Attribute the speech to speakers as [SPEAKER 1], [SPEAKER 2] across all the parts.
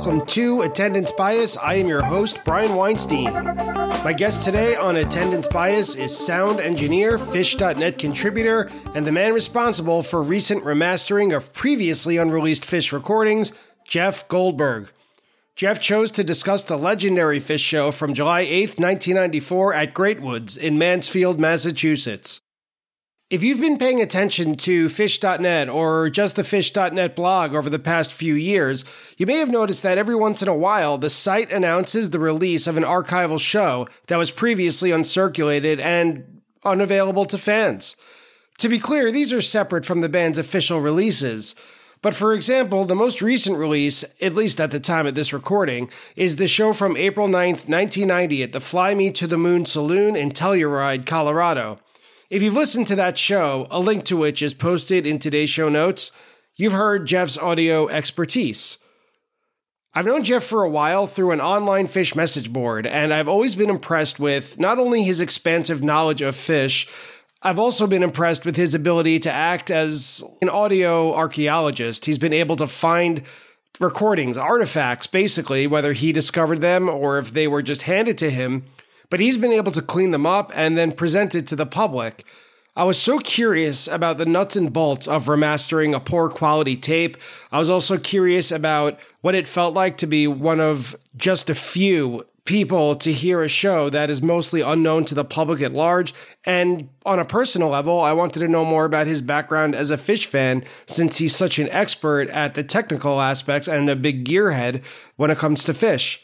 [SPEAKER 1] welcome to Attendance Bias. I am your host, Brian Weinstein. My guest today on Attendance Bias is sound engineer, Phish.net contributor, and the man responsible for recent remastering of previously unreleased Phish recordings, Jeff Goldberg. Jeff chose to discuss the legendary Phish show from July 8th, 1994 at Greatwoods in Mansfield, Massachusetts. If you've been paying attention to Phish.net or just the Phish.net blog over the past few years, you may have noticed that every once in a while the site announces the release of an archival show that was previously uncirculated and unavailable to fans. To be clear, these are separate from the band's official releases. But for example, the most recent release, at least at the time of this recording, is the show from April 9th, 1990 at the Fly Me to the Moon Saloon in Telluride, Colorado. If you've listened to that show, a link to which is posted in today's show notes, you've heard Jeff's audio expertise. I've known Jeff for a while through an online Phish message board, and I've always been impressed with not only his expansive knowledge of Phish, I've also been impressed with his ability to act as an audio archaeologist. He's been able to find recordings, artifacts, basically, whether he discovered them or if they were just handed to him but he's been able to clean them up and then present it to the public. I was so curious about the nuts and bolts of remastering a poor quality tape. I was also curious about what it felt like to be one of just a few people to hear a show that is mostly unknown to the public at large. And on a personal level, I wanted to know more about his background as a Phish fan since he's such an expert at the technical aspects and a big gearhead when it comes to Phish.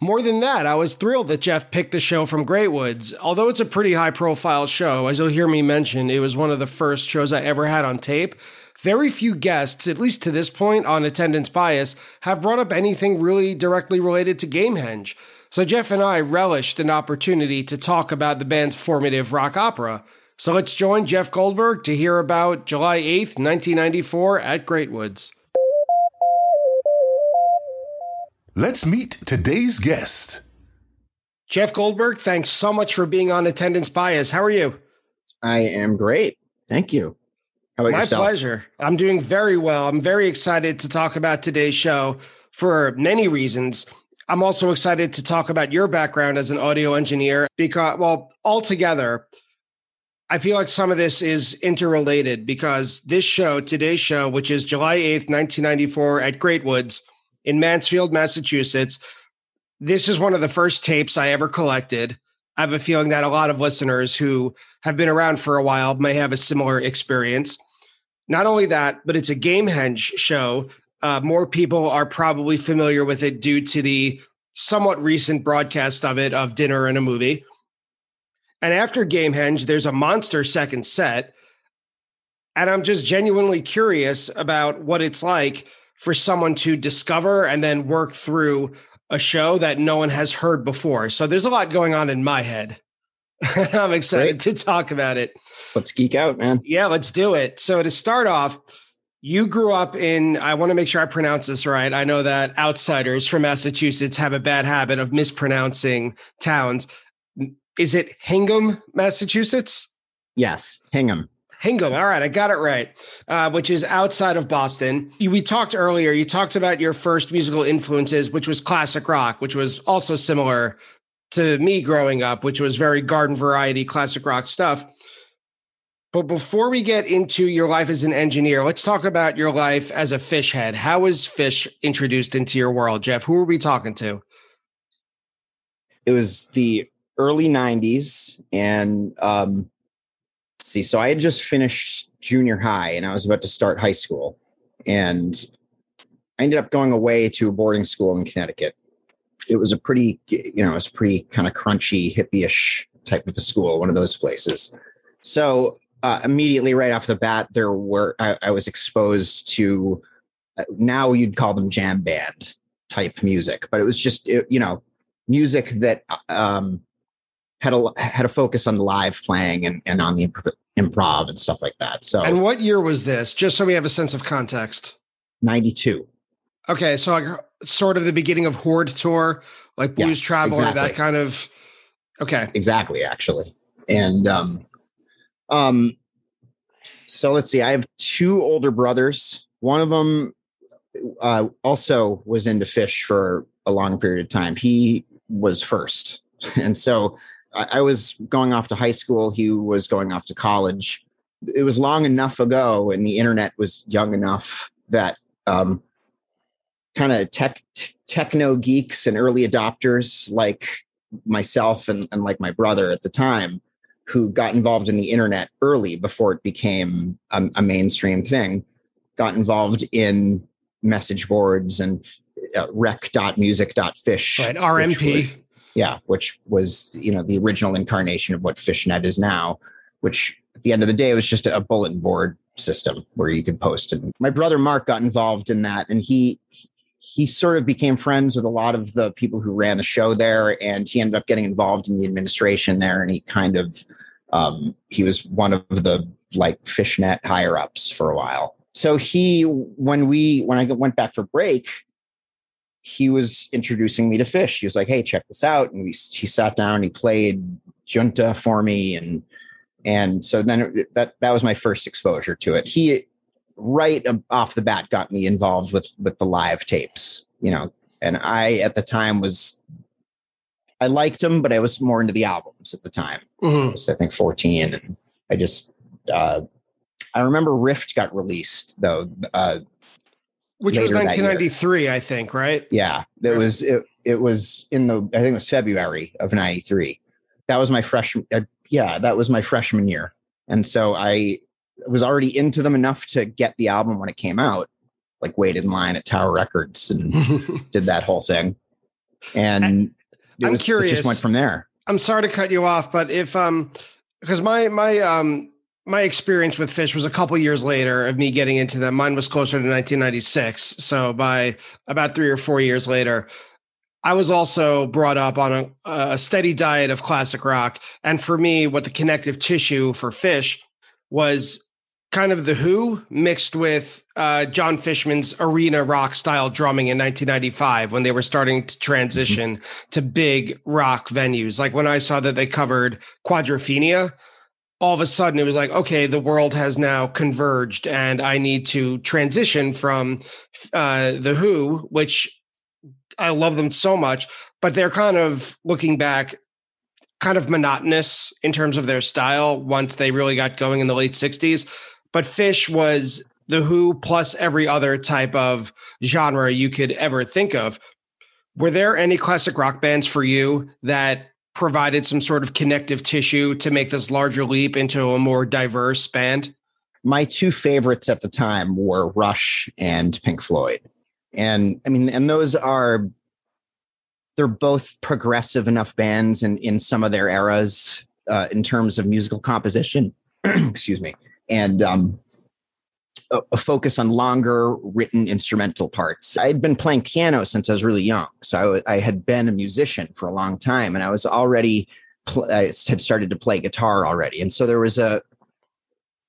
[SPEAKER 1] More than that, I was thrilled that Jeff picked the show from Greatwoods. Although it's a pretty high profile show, as you'll hear me mention, it was one of the first shows I ever had on tape. Very few guests, at least to this point on attendance bias, have brought up anything really directly related to Gamehenge. So Jeff and I relished an opportunity to talk about the band's formative rock opera. So let's join Jeff Goldberg to hear about July 8th, 1994 at Greatwoods.
[SPEAKER 2] Let's meet today's guest.
[SPEAKER 1] Jeff Goldberg, thanks so much for being on Attendance Bias. How are you?
[SPEAKER 3] I am great. Thank you.
[SPEAKER 1] How about My yourself? pleasure. I'm doing very well. I'm very excited to talk about today's show for many reasons. I'm also excited to talk about your background as an audio engineer because, well, altogether, I feel like some of this is interrelated because this show, today's show, which is July 8th, 1994 at Greatwoods, in Mansfield, Massachusetts. This is one of the first tapes I ever collected. I have a feeling that a lot of listeners who have been around for a while may have a similar experience. Not only that, but it's a Gamehenge show. Uh, more people are probably familiar with it due to the somewhat recent broadcast of it of dinner and a movie. And after Gamehenge, there's a monster second set. And I'm just genuinely curious about what it's like for someone to discover and then work through a show that no one has heard before. So there's a lot going on in my head. I'm excited Great. to talk about it.
[SPEAKER 3] Let's geek out, man.
[SPEAKER 1] Yeah, let's do it. So to start off, you grew up in, I want to make sure I pronounce this right. I know that outsiders from Massachusetts have a bad habit of mispronouncing towns. Is it Hingham, Massachusetts?
[SPEAKER 3] Yes, Hingham.
[SPEAKER 1] Hingham. All right, I got it right, uh, which is outside of Boston. You, we talked earlier, you talked about your first musical influences, which was classic rock, which was also similar to me growing up, which was very garden variety classic rock stuff. But before we get into your life as an engineer, let's talk about your life as a Phish head. How was Phish introduced into your world, Jeff? Who are we talking to?
[SPEAKER 3] It was the early 90s and um, see. So I had just finished junior high and I was about to start high school. And I ended up going away to a boarding school in Connecticut. It was a pretty, you know, it was pretty kind of crunchy, hippie-ish type of a school, one of those places. So uh, immediately right off the bat, there were I, I was exposed to uh, now you'd call them jam band type music, but it was just it, you know music that um, had a had a focus on live playing and, and on the improv, improv and stuff like that. So,
[SPEAKER 1] and what year was this? Just so we have a sense of context.
[SPEAKER 3] Ninety two.
[SPEAKER 1] Okay, so like sort of the beginning of Horde tour, like Blues yes, Traveler, exactly. that kind of. Okay.
[SPEAKER 3] Exactly, actually, and um, um, so let's see. I have two older brothers. One of them uh, also was into Phish for a long period of time. He was first, and so I, I was going off to high school. He was going off to college. It was long enough ago, and the internet was young enough that um, kind of tech t- techno geeks and early adopters like myself and, and like my brother at the time who got involved in the internet early before it became a, a mainstream thing got involved in message boards and uh, rec.music.phish
[SPEAKER 1] right rmp
[SPEAKER 3] yeah which was you know the original incarnation of what fishnet is now which at the end of the day was just a bulletin board system where you could post. And my brother mark got involved in that and he he sort of became friends with a lot of the people who ran the show there and he ended up getting involved in the administration there and he kind of um, he was one of the like fishnet higher ups for a while. So he when we when i went back for break he was introducing me to Phish. he was like hey check this out and we he sat down he played junta for me and and so then that that was my first exposure to it he right off the bat got me involved with with the live tapes you know and i at the time was i liked him, but i was more into the albums at the time
[SPEAKER 1] Mhm.
[SPEAKER 3] I was, i think 14 and i just uh i remember rift got released though uh
[SPEAKER 1] which was
[SPEAKER 3] Later that year.
[SPEAKER 1] 1993 i think right?
[SPEAKER 3] Yeah it was it, it was in the i think it was february of 93 that was my freshman uh, yeah that was my freshman year. And so i was already into them enough to get the album when it came out like waited in line at tower records and did that whole thing. And it,
[SPEAKER 1] I'm
[SPEAKER 3] was, it
[SPEAKER 1] curious.
[SPEAKER 3] just went from there.
[SPEAKER 1] I'm sorry to cut you off, but if um because my my um my experience with Phish was a couple years later of me getting into them. Mine was closer to 1996. So by about three or four years later, I was also brought up on a, a steady diet of classic rock. And for me, what the connective tissue for Phish was kind of the Who mixed with uh, John Fishman's arena rock style drumming in 1995 when they were starting to transition to big rock venues. Like when I saw that they covered Quadrophenia, all of a sudden it was like, okay, the world has now converged, and I need to transition from uh, the Who, which I love them so much, but they're kind of looking back. Kind of monotonous in terms of their style once they really got going in the late 60s. But Phish was the Who plus every other type of genre you could ever think of. Were there any classic rock bands for you that provided some sort of connective tissue to make this larger leap into a more diverse band?
[SPEAKER 3] my two favorites at the time were rush and pink floyd. And i mean and those are they're both progressive enough bands in in some of their eras uh, in terms of musical composition. Excuse me. And um a, a focus on longer written instrumental parts. I had been playing piano since I was really young, so I I had been a musician for a long time, and I was already pl- I had started to play guitar already, and so there was a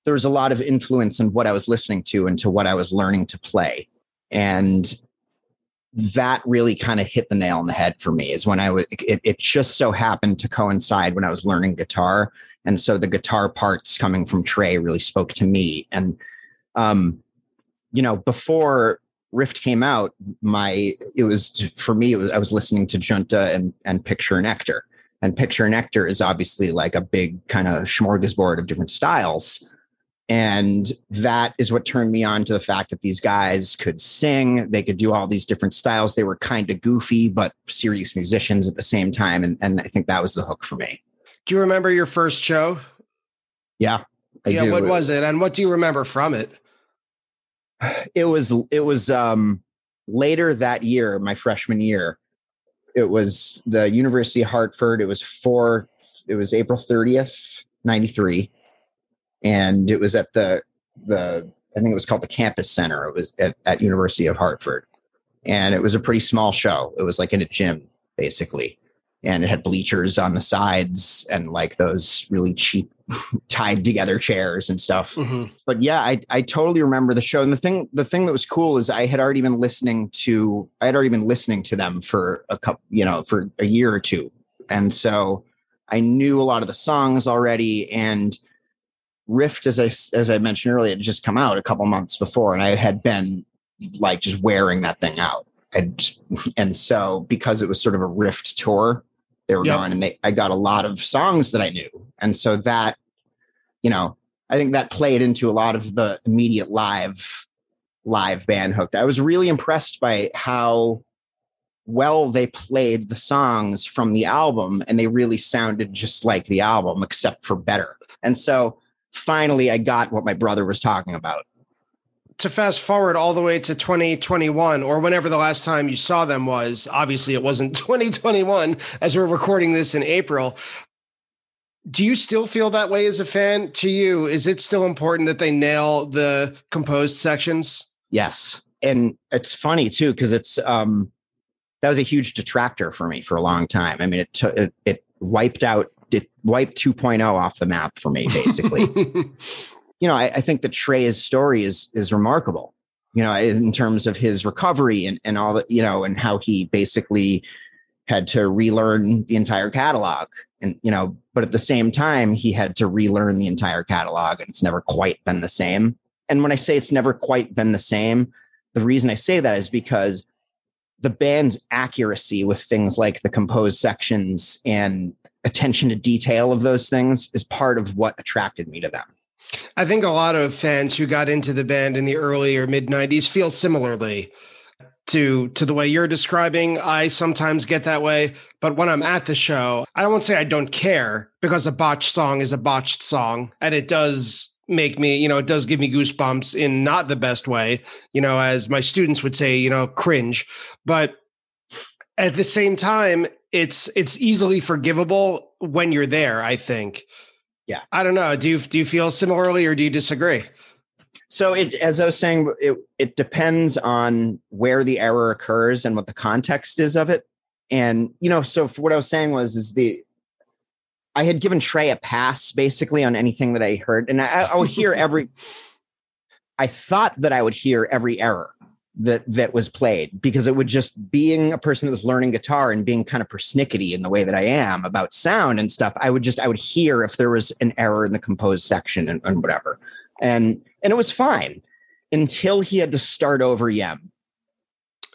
[SPEAKER 3] there was a lot of influence in what I was listening to and to what I was learning to play, and that really kind of hit the nail on the head for me. Is when I was it, it just so happened to coincide when I was learning guitar, and so the guitar parts coming from Trey really spoke to me, and um, you know, before Rift came out, my it was for me. It was I was listening to Junta and and Picture and Nectar, and Picture and Nectar is obviously like a big kind of smorgasbord of different styles, and that is what turned me on to the fact that these guys could sing, they could do all these different styles. They were kind of goofy but serious musicians at the same time, and and I think that was the hook for me.
[SPEAKER 1] Do you remember your first show?
[SPEAKER 3] Yeah, I
[SPEAKER 1] yeah,
[SPEAKER 3] do.
[SPEAKER 1] what was it? And what do you remember from it?
[SPEAKER 3] It was it was um later that year my freshman year it was the university of hartford it was for it was april 30th 93 and it was at the the i think it was called the campus center it was at, at university of hartford and it was a pretty small show it was like in a gym basically and it had bleachers on the sides and like those really cheap tied together chairs and stuff
[SPEAKER 1] Mhm.
[SPEAKER 3] but yeah, I I totally remember the show. And the thing the thing that was cool is I had already been listening to I had already been listening to them for a couple, you know, for a year or two. And so I knew a lot of the songs already and Rift as I as I mentioned earlier had just come out a couple months before and I had been like just wearing that thing out. And and so because it was sort of a rift tour, they were
[SPEAKER 1] Yep.
[SPEAKER 3] going and they I got a lot of songs that I knew. And so that, you know, I think that played into a lot of the immediate live live band hooked. I was really impressed by how well they played the songs from the album and they really sounded just like the album except for better. And so finally I got what my brother was talking about.
[SPEAKER 1] To fast forward all the way to 2021 or whenever the last time you saw them was obviously it wasn't 2021 as we're recording this in april do you still feel that way as a fan to you is it still important that they nail the composed sections
[SPEAKER 3] Yes. And it's funny too, because it's um that was a huge detractor for me for a long time. I mean, it took it, it wiped out it wiped 2.0 off the map for me, basically. you know, I, I think that Trey's story is is remarkable. You know, in terms of his recovery and and all that, you know, and how he basically had to relearn the entire catalog, and you know, but at the same time, he had to relearn the entire catalog, and it's never quite been the same. And when I say it's never quite been the same, the reason I say that is because the band's accuracy with things like the composed sections and attention to detail of those things is part of what attracted me to them.
[SPEAKER 1] I think a lot of fans who got into the band in the early or mid 90s feel similarly to to the way you're describing. I sometimes get that way but when i'm at the show i won't say i don't care because a botched song is a botched song and it does make me you know it does give me goosebumps in not the best way you know as my students would say you know cringe. But at the same time it's it's easily forgivable when you're there i think
[SPEAKER 3] Yeah.
[SPEAKER 1] i don't know do you do you feel similarly or do you disagree
[SPEAKER 3] So it, as I was saying, it, it depends on where the error occurs and what the context is of it. And, you know, so for what I was saying was, is the, I had given Trey a pass basically on anything that I heard. And I, I would hear every, I thought that I would hear every error that, that was played because it would just being a person that was learning guitar and being kind of persnickety in the way that I am about sound and stuff. I would just, I would hear if there was an error in the composed section and, and whatever. And, and it was fine until he had to start over Yem.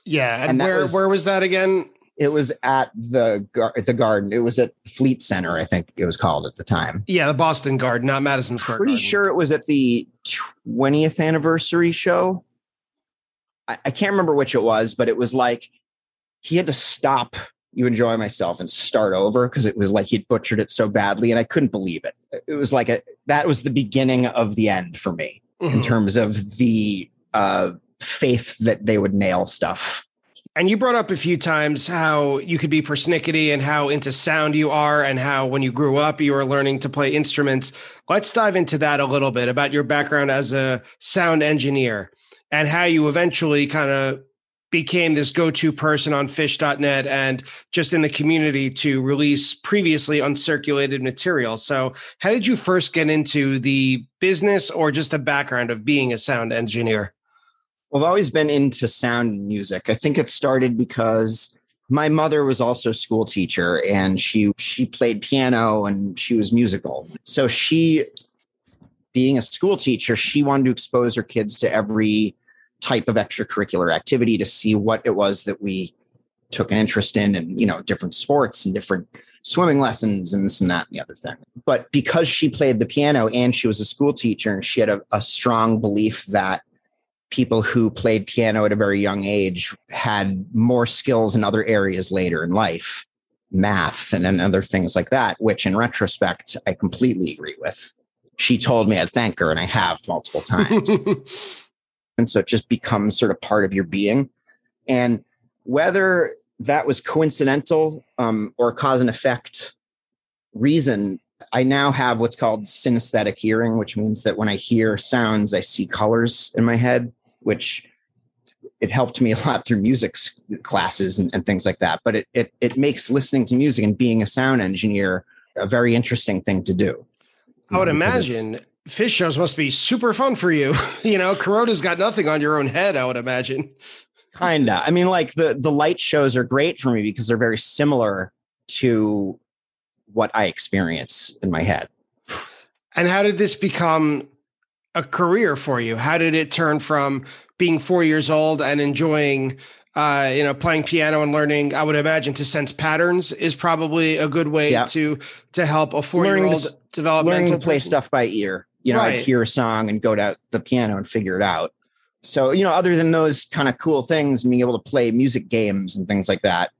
[SPEAKER 1] yeah and,
[SPEAKER 3] And
[SPEAKER 1] where
[SPEAKER 3] was-
[SPEAKER 1] where was that again
[SPEAKER 3] It was at the gar- at the garden. It was at Fleet Center, I think it was called at the time.
[SPEAKER 1] Yeah, the Boston Garden, not Madison Square
[SPEAKER 3] Pretty
[SPEAKER 1] Garden.
[SPEAKER 3] sure it was at the 20th anniversary show. I, I can't remember which it was, but it was like he had to stop you enjoy myself and start over because it was like he'd butchered it so badly and I couldn't believe it. It was like a that was the beginning of the end for me in
[SPEAKER 1] Mhm.
[SPEAKER 3] terms of the uh faith that they would nail stuff.
[SPEAKER 1] And you brought up a few times how you could be persnickety and how into sound you are, and how when you grew up, you were learning to play instruments. Let's dive into that a little bit about your background as a sound engineer and how you eventually kind of became this go to person on Phish.net and just in the community to release previously uncirculated material. So, how did you first get into the business or just the background of being a sound engineer?
[SPEAKER 3] Well, I've always been into sound and music. I think it started because my mother was also a school teacher and she she played piano and she was musical. So she being a school teacher, she wanted to expose her kids to every type of extracurricular activity to see what it was that we took an interest in and you know different sports and different swimming lessons and this and that and the other thing. But because she played the piano and she was a school teacher and she had a, a strong belief that people who played piano at a very young age had more skills in other areas later in life math and, and other things like that which in retrospect i completely agree with she told me i'd thank her and i have multiple times. And so it just becomes sort of part of your being. And whether that was coincidental um, or cause and effect reason i now have what's called synesthetic hearing which means that when i hear sounds i see colors in my head which it helped me a lot through music classes and, and things like that. But it, it it makes listening to music and being a sound engineer a very interesting thing to do
[SPEAKER 1] I would imagine Phish shows must be super fun for you. you know, Kuroda's got nothing on your own head, I would imagine.
[SPEAKER 3] Kinda. I mean, like the the light shows are great for me because they're very similar to what I experience in my head.
[SPEAKER 1] And how did this become a career for you? How did it turn from being four years old and enjoying, uh, you know, playing piano and learning? I would imagine to sense patterns is probably a good way
[SPEAKER 3] Yeah.
[SPEAKER 1] to to help a four year old
[SPEAKER 3] to
[SPEAKER 1] develop
[SPEAKER 3] learning to play
[SPEAKER 1] person.
[SPEAKER 3] stuff by ear. You know,
[SPEAKER 1] Right.
[SPEAKER 3] I'd hear a song and go to the piano and figure it out. So, you know, other than those kind of cool things, being able to play music games and things like that,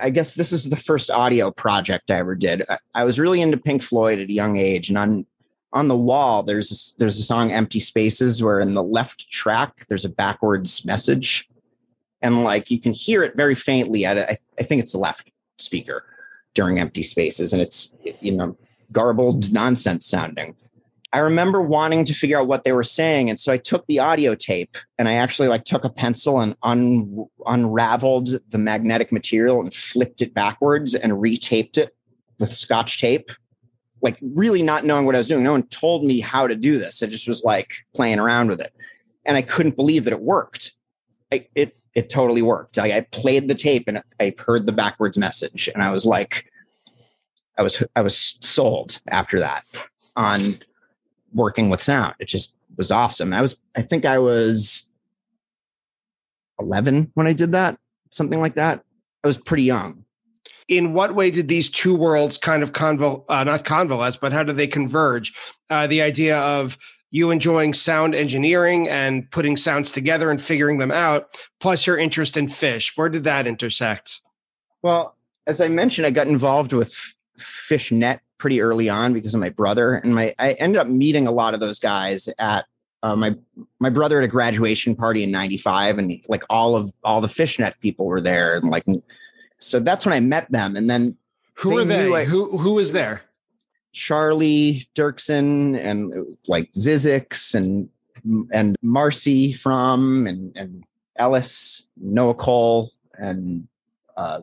[SPEAKER 3] I guess this is the first audio project I ever did. I, I was really into Pink Floyd at a young age, and on on the wall there's a, there's a song "Empty Spaces" where in the left track there's a backwards message, and like you can hear it very faintly. At I, I think it's the left speaker during "Empty Spaces," and it's you know garbled nonsense sounding. I remember wanting to figure out what they were saying, and so I took the audio tape and I actually like took a pencil and un- unraveled the magnetic material and flipped it backwards and retaped it with scotch tape. Like really not knowing what I was doing. No one told me how to do this. I just was like playing around with it, and I couldn't believe that it worked. I, it it totally worked. I, I played the tape and I heard the backwards message, and I was like, I was I was sold after that on working with sound. It just was awesome. I was I think I was 11 when I did that, something like that. I was pretty young.
[SPEAKER 1] in what way did these two worlds kind of convol uh, not convalesce but how do they converge uh, the idea of you enjoying sound engineering and putting sounds together and figuring them out plus your interest in Phish. Where did that intersect?
[SPEAKER 3] Well, as I mentioned, I got involved with Fishnet pretty early on because of my brother, and my I ended up meeting a lot of those guys at uh, my my brother at a graduation party in '95, and like all of all the Fishnet people were there, and like so that's when I met them, and then
[SPEAKER 1] who are they
[SPEAKER 3] I-
[SPEAKER 1] who who was there
[SPEAKER 3] Charlie Dirksen and like Zizix and and Marcy from and and Ellis, Noah Cole, and uh,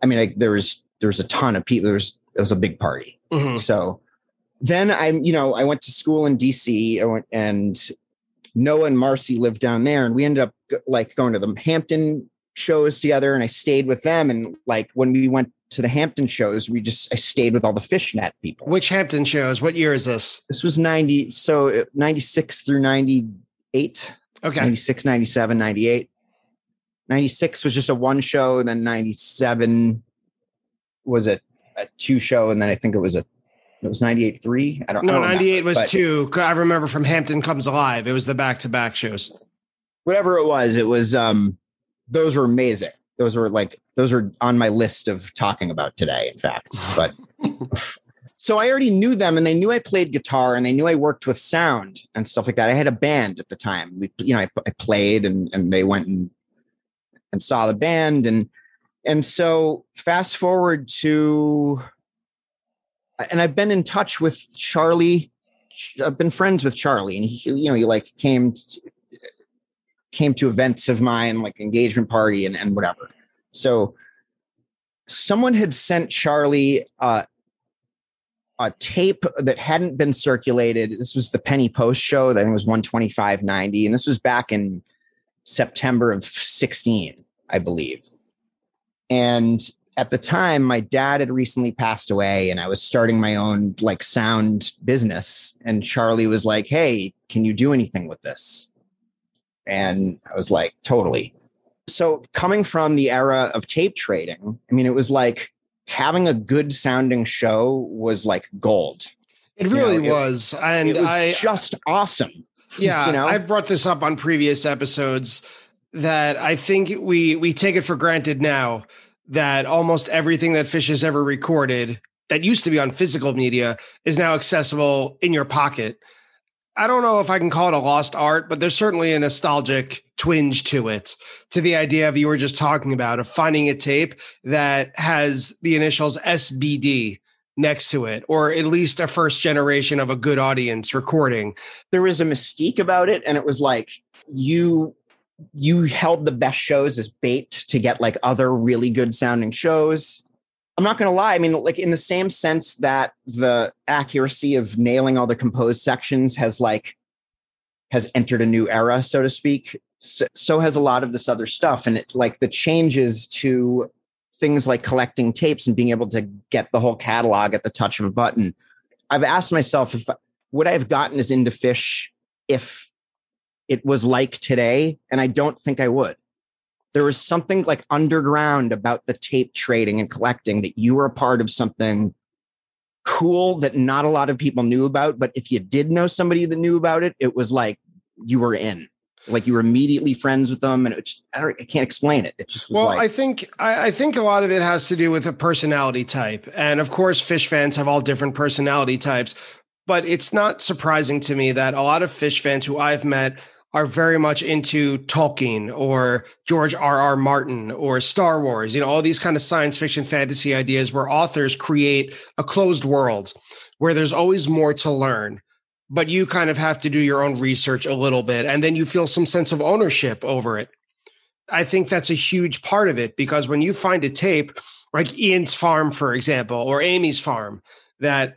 [SPEAKER 3] I mean, like there was there was a ton of people. There was it was a big party.
[SPEAKER 1] Mhm.
[SPEAKER 3] So then I'm, you know, I went to school in DC. I went and Noah and Marcy lived down there, and we ended up like going to the Hampton shows together. And I stayed with them. And like when we went to the Hampton shows, we just I stayed with all the fishnet people.
[SPEAKER 1] which hampton shows what year is this
[SPEAKER 3] This was 90, so uh, 96 through 98,
[SPEAKER 1] okay
[SPEAKER 3] 96, 97, 98. 96 was just a one show, and then 97 was a, a two show, and then I think it was a it was 98 three. I don't know.
[SPEAKER 1] no
[SPEAKER 3] don't
[SPEAKER 1] 98
[SPEAKER 3] remember,
[SPEAKER 1] was two i remember from hampton comes alive it was the back-to-back shows
[SPEAKER 3] Whatever it was, it was um those were amazing. Those were like those are on my list of talking about today, in fact. But so I already knew them and they knew I played guitar and they knew I worked with sound and stuff like that. I had a band at the time. We, you know, I, I played and, and they went and, and saw the band. And, and so fast forward to, and I've been in touch with Charlie. I've been friends with Charlie and he, you know, he like came, came to events of mine, like engagement party and, and whatever. So someone had sent Charlie, uh, a tape that hadn't been circulated. This was the Penny Post show. I think it was 125.90. And this was back in September of 16, I believe. And at the time, my dad had recently passed away and I was starting my own like sound business. And Charlie was like, Hey, can you do anything with this? And I was like, totally. So coming from the era of tape trading, I mean, it was like having a good sounding show was like gold.
[SPEAKER 1] it
[SPEAKER 3] You
[SPEAKER 1] really
[SPEAKER 3] know, it-
[SPEAKER 1] was and
[SPEAKER 3] it was
[SPEAKER 1] i
[SPEAKER 3] just awesome.
[SPEAKER 1] Yeah,
[SPEAKER 3] you know?
[SPEAKER 1] I've brought this up on previous episodes that I think we we take it for granted now that almost everything that Phish has ever recorded that used to be on physical media is now accessible in your pocket. I don't know if I can call it a lost art, but there's certainly a nostalgic twinge to it, to the idea of you were just talking about of finding a tape that has the initials SBD next to it, or at least a first generation of a good audience recording.
[SPEAKER 3] There was a mystique about it, and it was like you you held the best shows as bait to get like other really good sounding shows. I'm not going to lie. I mean, like in the same sense that the accuracy of nailing all the composed sections has like has entered a new era, so to speak. So, so has a lot of this other stuff, and it like the changes to things like collecting tapes and being able to get the whole catalog at the touch of a button. I've asked myself if would I have gotten as into Phish if it was like today, and I don't think I would. There was something like underground about the tape trading and collecting that you were a part of something cool that not a lot of people knew about. But if you did know somebody that knew about it, it was like you were in like you were immediately friends with them and it just, I, I can't explain it it just
[SPEAKER 1] well
[SPEAKER 3] like,
[SPEAKER 1] i think I, I, think a lot of it has to do with a personality type and of course Phish fans have all different personality types but it's not surprising to me that a lot of Phish fans who i've met are very much into tolkien or george r r martin or star wars you know all these kind of science fiction fantasy ideas where authors create a closed world where there's always more to learn but you kind of have to do your own research a little bit and then you feel some sense of ownership over it. I think that's a huge part of it because when you find a tape like Ian's farm, for example, or Amy's farm, that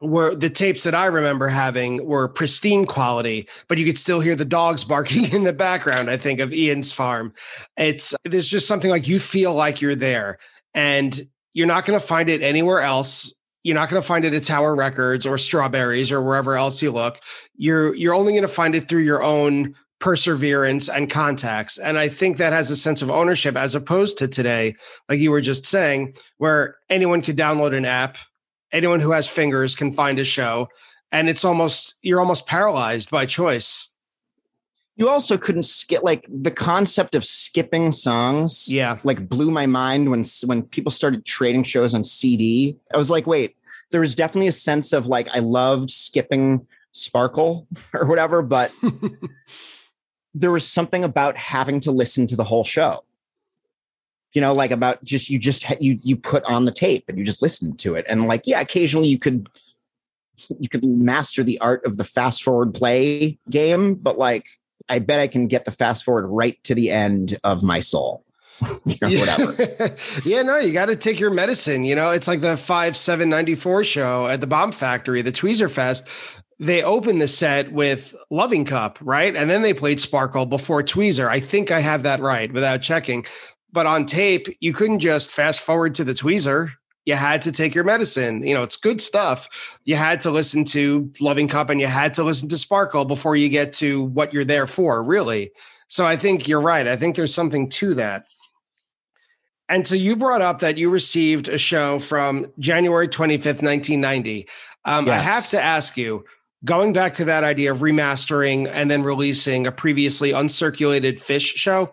[SPEAKER 1] were the tapes that I remember having were pristine quality, but you could still hear the dogs barking in the background. I think of Ian's farm. It's there's just something like you feel like you're there, and you're not going to find it anywhere else you're not going to find it at Tower Records or Strawberries or wherever else you look. You're you're only going to find it through your own perseverance and contacts. And I think that has a sense of ownership as opposed to today, like you were just saying, where anyone could download an app, anyone who has fingers can find a show, and it's almost you're almost paralyzed by choice.
[SPEAKER 3] You also couldn't skip like the concept of skipping songs.
[SPEAKER 1] Yeah,
[SPEAKER 3] like blew my mind when when people started trading shows on CD. I was like, wait, there was definitely a sense of like I loved skipping Sparkle or whatever, but there was something about having to listen to the whole show. You know, like about just you just you you put on the tape and you just listen to it, and like yeah, occasionally you could you could master the art of the fast forward play game, but like I bet I can get the fast forward right to the end of my soul.
[SPEAKER 1] whatever. yeah, no, you got to take your medicine. You know, it's like the five seven ninety four show at the Bomb Factory, the Tweezer Fest. They opened the set with Loving Cup, right? And then they played Sparkle before Tweezer. I think I have that right without checking. But on tape, you couldn't just fast forward to the Tweezer. You had to take your medicine. You know, it's good stuff. You had to listen to Loving Cup and you had to listen to Sparkle before you get to what you're there for, really. So I think you're right. I think there's something to that. And so you brought up that you received a show from January 25th, 1990. Um, yes. I have to ask you, going back to that idea of remastering and then releasing a previously uncirculated Phish show,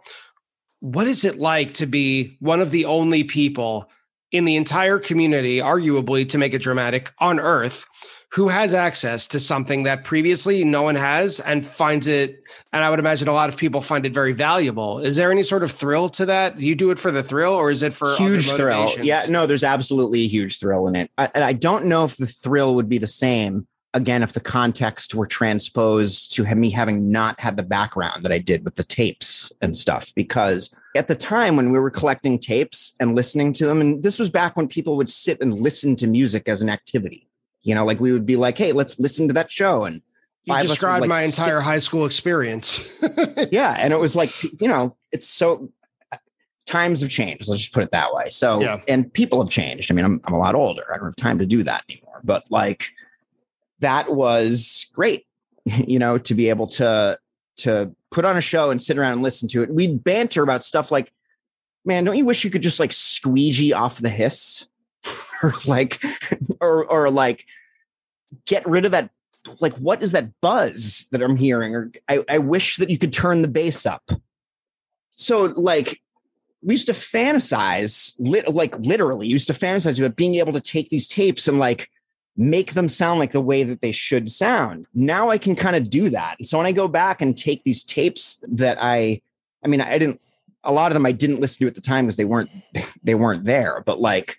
[SPEAKER 1] what is it like to be one of the only people in the entire community, arguably to make it dramatic, on Earth who has access to something that previously no one has and finds it and i would imagine a lot of people find it very valuable? Is there any sort of thrill to that? Do you do it for the thrill or is it for
[SPEAKER 3] huge thrill. Yeah no there's absolutely a huge thrill in it. I, and i don't know if the thrill would be the same again if the context were transposed to me having not had the background that i did with the tapes and stuff because at the time when we were collecting tapes and listening to them and this was back when people would sit and listen to music as an activity you know, like we would be like, hey, let's listen to that show. And
[SPEAKER 1] five you described like my entire high school experience.
[SPEAKER 3] yeah. And it was like, you know, it's so uh, times have changed. Let's just put it that way. So, yeah. and people have changed. I mean, I'm, I'm a lot older. I don't have time to do that anymore, but like that was great, you know, to be able to, to put on a show and sit around and listen to it. We'd banter about stuff like, man, don't you wish you could just like squeegee off the hiss? or like or or like get rid of that like what is that buzz that i'm hearing or i, I wish that you could turn the bass up so like we used to fantasize lit, like literally used to fantasize about being able to take these tapes and like make them sound like the way that they should sound now i can kind of do that and so when i go back and take these tapes that i i mean i didn't a lot of them i didn't listen to at the time because they weren't they weren't there but like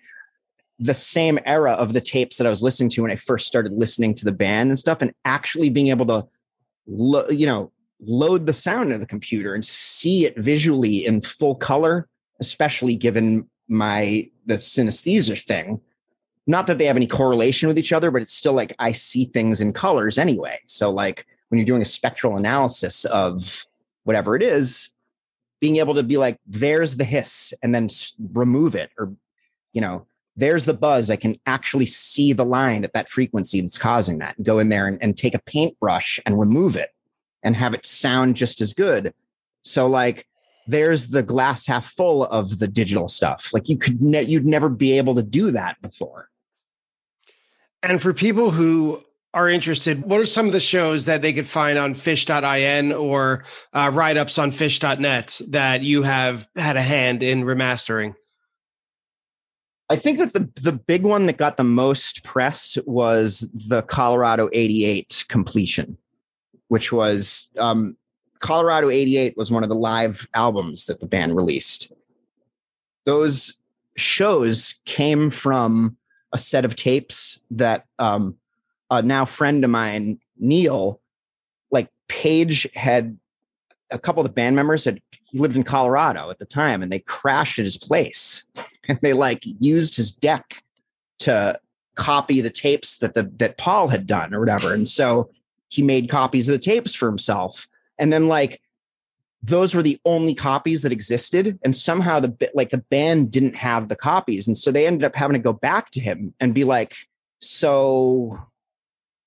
[SPEAKER 3] the same era of the tapes that I was listening to when I first started listening to the band and stuff, and actually being able to, lo- you know, load the sound in the computer and see it visually in full color, especially given my the synesthesia thing. Not that they have any correlation with each other, but it's still like I see things in colors anyway. So like when you're doing a spectral analysis of whatever it is, being able to be like, there's the hiss, and then remove it, or you know, there's the buzz. I can actually see the line at that frequency that's causing that. Go in there and, and take a paintbrush and remove it. and have it sound just as good. So like there's the glass half full of the digital stuff. Like you could ne- you'd never be able to do that before.
[SPEAKER 1] And for people who are interested, what are some of the shows that they could find on Phish.in or uh, write ups on Phish.net that you have had a hand in remastering?
[SPEAKER 3] I think that the the big one that got the most press was the Colorado 88 completion, which was um, Colorado 88 was one of the live albums that the band released. Those shows came from a set of tapes that um, a now friend of mine, Neil, like Page had a couple of the band members had he lived in Colorado at the time and they crashed at his place and they like used his deck to copy the tapes that the that Paul had done or whatever. And so he made copies of the tapes for himself. And then like those were the only copies that existed. And somehow the like the band didn't have the copies. And so they ended up having to go back to him and be like, so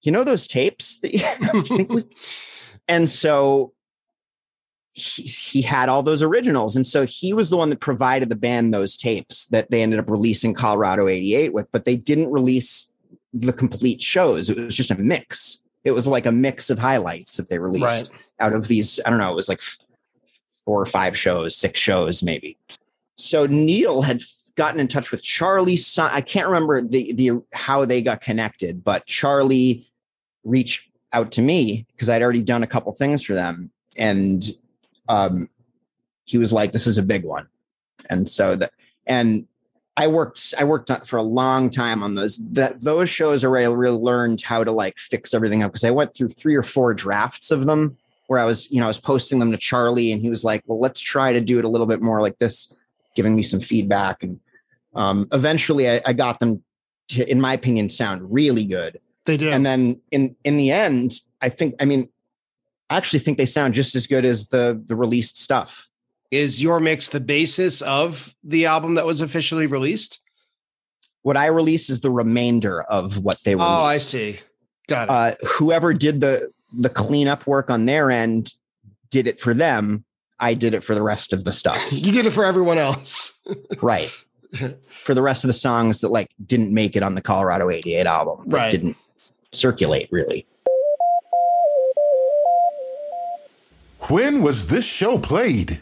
[SPEAKER 3] you know those tapes that you and so he, he had all those originals. And so he was the one that provided the band those tapes that they ended up releasing Colorado 88 with, but they didn't release the complete shows. It was just a mix. It was like a mix of highlights that they released right. out of these. I don't know, it was like four or five shows, six shows, maybe. So Neil had gotten in touch with Charlie. I can't remember the, the how they got connected, but Charlie reached out to me because I'd already done a couple things for them. And um, he was like, "This is a big one," and so that and I worked I worked on for a long time on those that those shows are where I really learned how to like fix everything up because I went through three or four drafts of them where I was you know I was posting them to Charlie and he was like, "Well, let's try to do it a little bit more like this," giving me some feedback and um, eventually I, I got them to, in my opinion, sound really good.
[SPEAKER 1] They do,
[SPEAKER 3] and then in in the end, I think I mean I actually think they sound just as good as the the released stuff.
[SPEAKER 1] Is your mix the basis of the album that was officially released?
[SPEAKER 3] What I release is the remainder of what they released. Oh,
[SPEAKER 1] I see. Got it.
[SPEAKER 3] Uh, whoever did the the cleanup work on their end did it for them. I did it for the rest of the stuff.
[SPEAKER 1] you did it for everyone else.
[SPEAKER 3] right. For the rest of the songs that like didn't make it on the Colorado 88 album.
[SPEAKER 1] right.
[SPEAKER 3] Didn't circulate really.
[SPEAKER 2] When was this show played?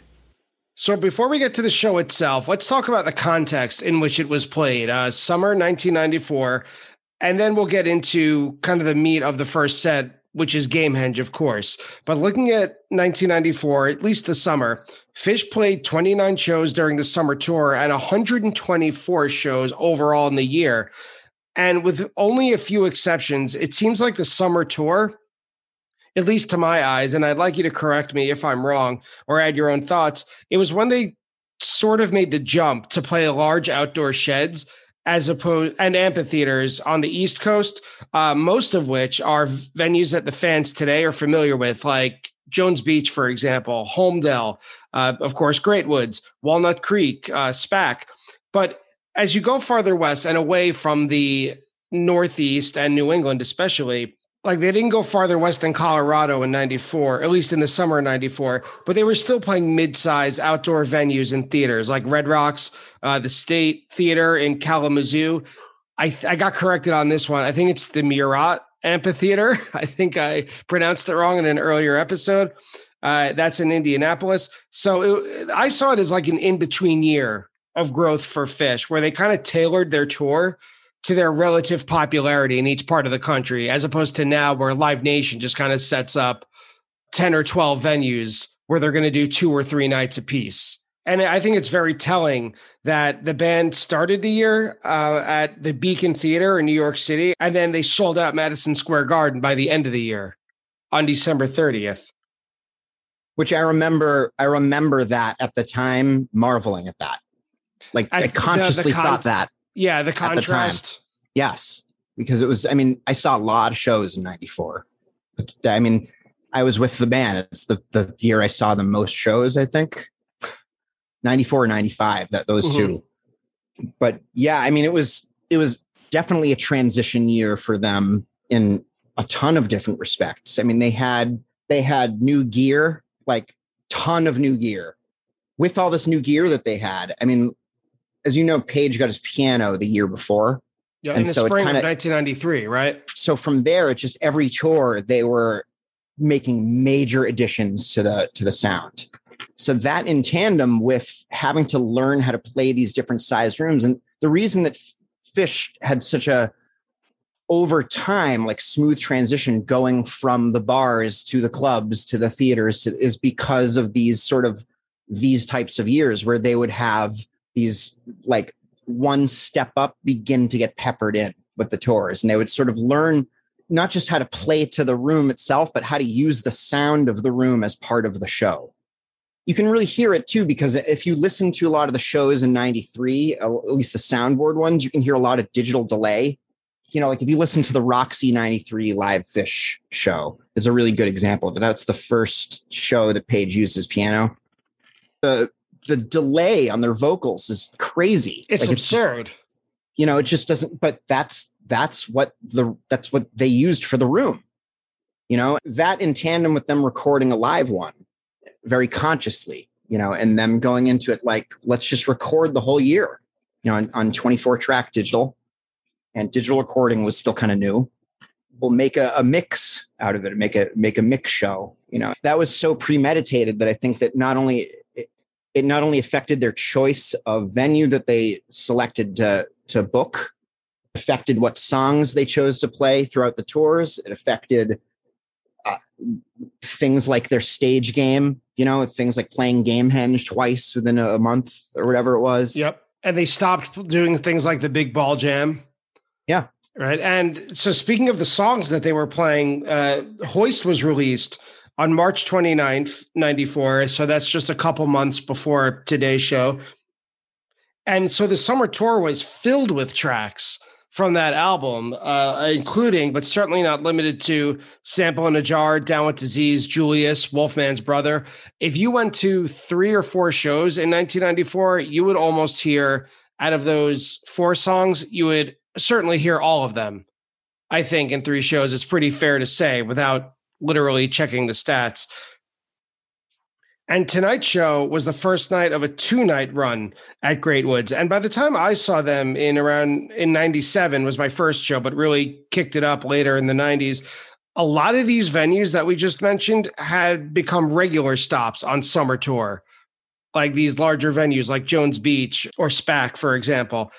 [SPEAKER 1] So, before we get to the show itself, let's talk about the context in which it was played. Uh, summer 1994. And then we'll get into kind of the meat of the first set, which is Gamehenge, of course. But looking at 1994, at least the summer, Phish played 29 shows during the summer tour and 124 shows overall in the year. And with only a few exceptions, it seems like the summer tour at least to my eyes, and I'd like you to correct me if I'm wrong or add your own thoughts. It was when they sort of made the jump to play large outdoor sheds as opposed and amphitheaters on the East Coast, uh, most of which are venues that the fans today are familiar with, like Jones Beach, for example, Holmdel, uh, of course, Great Woods, Walnut Creek, uh, SPAC. But as you go farther west and away from the Northeast and New England, especially, like they didn't go farther west than Colorado in 94, at least in the summer of 94, but they were still playing mid-size outdoor venues and theaters like Red Rocks, uh, the State Theater in Kalamazoo. I, th- I got corrected on this one. I think it's the Murat Amphitheater. I think I pronounced it wrong in an earlier episode. Uh, that's in Indianapolis. So it, I saw it as like an in-between year of growth for Phish, where they kind of tailored their tour to their relative popularity in each part of the country, as opposed to now where Live Nation just kind of sets up 10 or 12 venues where they're going to do two or three nights a piece. And I think it's very telling that the band started the year uh, at the Beacon Theater in New York City, and then they sold out Madison Square Garden by the end of the year on December 30th.
[SPEAKER 3] Which I remember, I remember that at the time, marveling at that. Like I, I consciously the, the con- thought that
[SPEAKER 1] yeah, the contrast.
[SPEAKER 3] The yes, because it was. I mean, I saw a lot of shows in '94. I mean, I was with the band. It's the the year I saw the most shows. I think 94 95 that those mm-hmm. two but yeah i mean it was it was definitely a transition year for them in a ton of different respects i mean they had they had new gear, like ton of new gear. With all this new gear that they had, I mean, as you know, Page got his piano the year before.
[SPEAKER 1] Yeah,
[SPEAKER 3] And
[SPEAKER 1] in the
[SPEAKER 3] so
[SPEAKER 1] spring
[SPEAKER 3] kinda-
[SPEAKER 1] of 1993, right?
[SPEAKER 3] So from there, it's just every tour they were making major additions to the to the sound. So that in tandem with having to learn how to play these different size rooms, and the reason that Phish had such a over time like smooth transition going from the bars to the clubs to the theaters to, is because of these sort of these types of years where they would have these like one step up begin to get peppered in with the tours. And they would sort of learn not just how to play to the room itself but how to use the sound of the room as part of the show. You can really hear it too because if you listen to a lot of the shows in 93 uh, at least the soundboard ones you can hear a lot of digital delay. You know like if you listen to the roxy 93 live Phish show is a really good example of it. That's the first show that page uses piano. The the delay on their vocals is crazy.
[SPEAKER 1] It's
[SPEAKER 3] Like, just-
[SPEAKER 1] absurd.
[SPEAKER 3] you know it just doesn't but that's that's what the that's what they used for the room. You know that in tandem with them recording a live one very consciously you know and them going into it like let's just record the whole year. You know on, on 24 track digital and digital recording was still kind of new. We'll make a, a mix out of it make a make a mix show you know. That was so premeditated that i think that not only it, not only affected their choice of venue that they selected to to book affected what songs they chose to play throughout the tours it affected uh, things like their stage game you know things like playing gamehenge twice within a, a month or whatever it was
[SPEAKER 1] Yep. And they stopped doing things like the big ball jam.
[SPEAKER 3] Yeah.
[SPEAKER 1] Right. And so speaking of the songs that they were playing, uh, Hoist was released on March 29th, 94. So that's just a couple months before today's show. And so the summer tour was filled with tracks from that album, uh, including, but certainly not limited to Sample in a Jar, Down with Disease, Julius, Wolfman's Brother. If you went to three or four shows in 1994, you would almost hear out of those four songs, you would certainly hear all of them. I think in three shows, it's pretty fair to say without literally checking the stats. And tonight's show was the first night of a two night run at Great Woods. And by the time I saw them in around in 97 was my first show, but really kicked it up later in the 90s. A lot of these venues that we just mentioned had become regular stops on summer tour, like these larger venues like Jones Beach or SPAC, for example.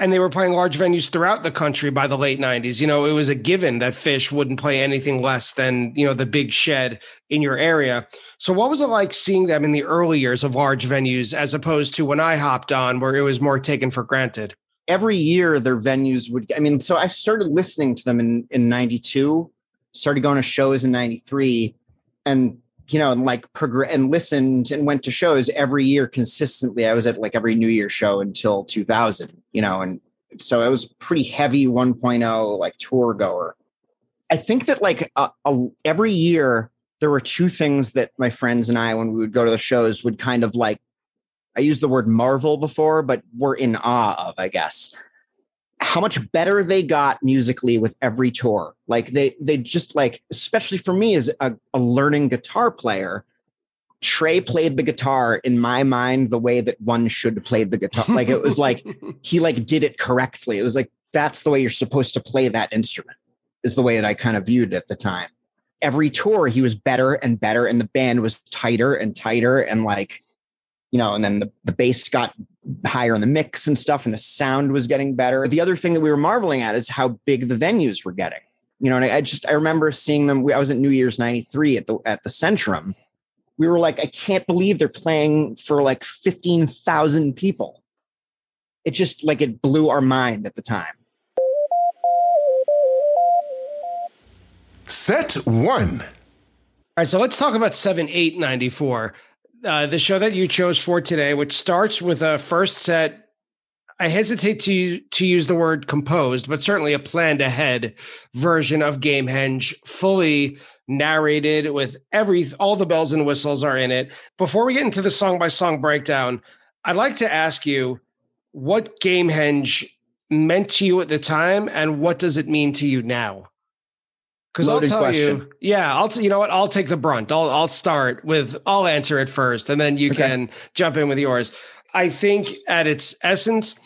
[SPEAKER 1] And they were playing large venues throughout the country by the late 90s. You know, it was a given that Phish wouldn't play anything less than, you know, the big shed in your area. So, what was it like seeing them in the early years of large venues as opposed to when I hopped on, where it was more taken for granted?
[SPEAKER 3] every year their venues would i mean so i started listening to them in in 92 started going to shows in 93 and you know and like progress and listened and went to shows every year consistently i was at like every new year show until 2000 you know and so i was pretty heavy 1.0 like tour goer i think that like uh, uh, every year there were two things that my friends and i when we would go to the shows would kind of like I used the word marvel before, but we're in awe of, I guess. How much better they got musically with every tour. Like they they just like, especially for me as a, a learning guitar player, Trey played the guitar in my mind the way that one should play the guitar. Like it was like he like did it correctly. It was like that's the way you're supposed to play that instrument, is the way that I kind of viewed it at the time. Every tour he was better and better, and the band was tighter and tighter, and like you know, and then the, the bass got higher in the mix and stuff, and the sound was getting better. The other thing that we were marveling at is how big the venues were getting. You know, and I, I just I remember seeing them. I was at New Year's '93 at the at the Centrum. We were like, I can't believe they're playing for like fifteen thousand people. It just like it blew our mind at the time.
[SPEAKER 2] Set one.
[SPEAKER 1] All right, so let's talk about 7 8 94. Uh, the show that you chose for today, which starts with a first set. I hesitate to to use the word composed, but certainly a planned ahead version of Gamehenge, fully narrated with every all the bells and whistles are in it. Before we get into the song by song breakdown, I'd like to ask you what Gamehenge meant to you at the time, and what does it mean to you now? Because I'll tell
[SPEAKER 3] question.
[SPEAKER 1] you, yeah, I'll t- you know what? I'll take the brunt. I'll I'll start with I'll answer it first, and then you
[SPEAKER 3] Okay.
[SPEAKER 1] can jump in with yours. I think at its essence,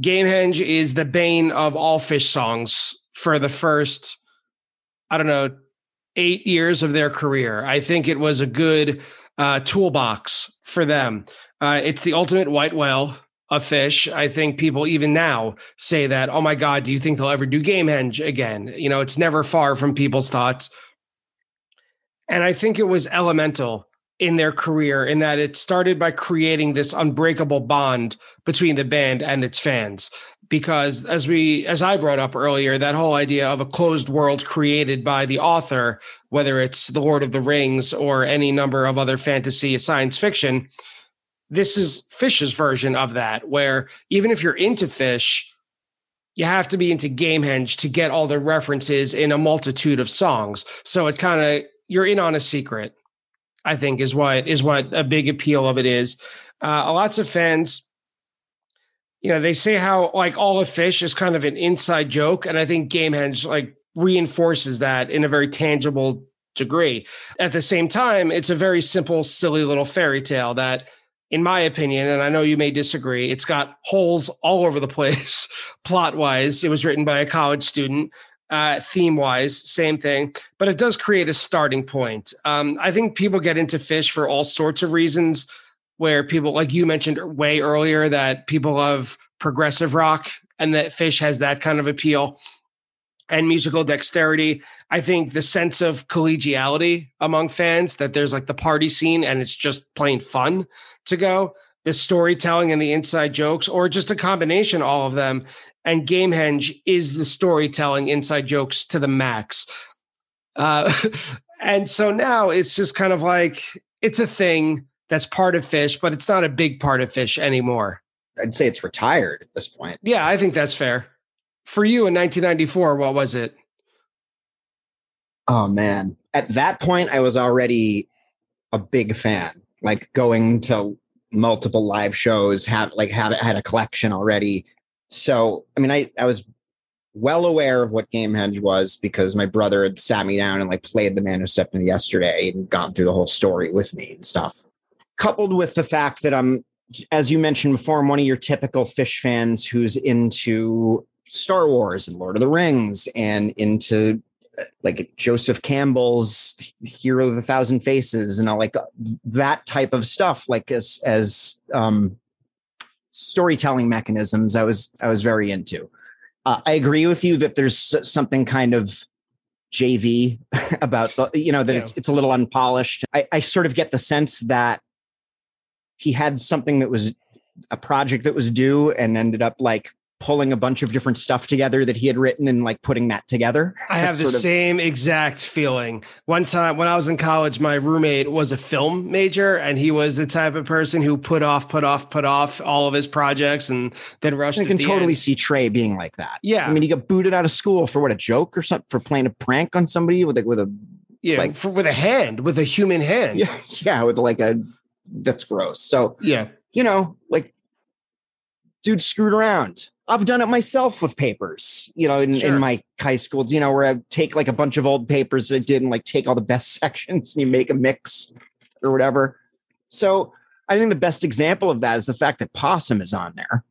[SPEAKER 1] Gamehenge is the bane of all Phish songs for the first, I don't know, eight years of their career. I think it was a good uh, toolbox for them. Uh, it's the ultimate white whale of Phish. I think people even now say that, oh my God, do you think they'll ever do Gamehenge again? You know, it's never far from people's thoughts. And I think it was elemental in their career in that it started by creating this unbreakable bond between the band and its fans because as we as i brought up earlier that whole idea of a closed world created by the author whether it's the lord of the rings or any number of other fantasy science fiction this is Phish's version of that where even if you're into Phish you have to be into gamehenge to get all the references in a multitude of songs so it kind of you're in on a secret I think is what is what a big appeal of it is. Uh, lots of fans, you know, they say how like all of Phish is kind of an inside joke, and I think Gamehenge like reinforces that in a very tangible degree. At the same time, it's a very simple, silly little fairy tale that, in my opinion, and I know you may disagree, it's got holes all over the place, plot wise. It was written by a college student uh, theme wise, same thing, but it does create a starting point. Um, I think people get into Phish for all sorts of reasons. Where people, like you mentioned way earlier, that people love progressive rock and that Phish has that kind of appeal and musical dexterity. I think the sense of collegiality among fans that there's like the party scene and it's just plain fun to go. The storytelling and the inside jokes, or just a combination, all of them and Gamehenge is the storytelling inside jokes to the max. Uh, and so now it's just kind of like it's a thing that's part of Phish, but it's not a big part of Phish anymore.
[SPEAKER 3] I'd say it's retired at this point.
[SPEAKER 1] Yeah, I think that's fair. For you in 1994, what was it?
[SPEAKER 3] Oh man. At that point I was already a big fan. Like going to multiple live shows, have like have had a collection already. So I mean I I was well aware of what Gamehenge was because my brother had sat me down and like played the man who stepped in yesterday and gone through the whole story with me and stuff. Coupled with the fact that I'm as you mentioned before, I'm one of your typical Phish fans who's into Star Wars and Lord of the Rings and into uh, like Joseph Campbell's Hero of the Thousand Faces and all like uh, that type of stuff, like as as um, storytelling mechanisms. I was I was very into. Uh, I agree with you that there's something kind of JV about the you know that
[SPEAKER 1] Yeah.
[SPEAKER 3] it's it's a little unpolished. I, I sort of get the sense that he had something that was a project that was due and ended up like pulling a bunch of different stuff together that he had written and like putting that together.
[SPEAKER 1] I have the
[SPEAKER 3] of-
[SPEAKER 1] same exact feeling. One time when I was in college, my roommate was a film major, and he was the type of person who put off, put off, put off all of his projects and then rushed.
[SPEAKER 3] I can totally
[SPEAKER 1] end.
[SPEAKER 3] see Trey being like that.
[SPEAKER 1] Yeah.
[SPEAKER 3] I mean, he got booted out of school for what a joke or something for playing a prank on somebody with a with a
[SPEAKER 1] yeah,
[SPEAKER 3] like-
[SPEAKER 1] for, with a hand, with a human hand.
[SPEAKER 3] yeah yeah with like a that's gross. So
[SPEAKER 1] yeah.
[SPEAKER 3] you know, like, dude screwed around. I've done it myself with papers, you know, in,
[SPEAKER 1] Sure.
[SPEAKER 3] in my high school, you know, where I take like a bunch of old papers that I did and like take all the best sections and you make a mix or whatever. So I think the best example of that is the fact that Possum is on there.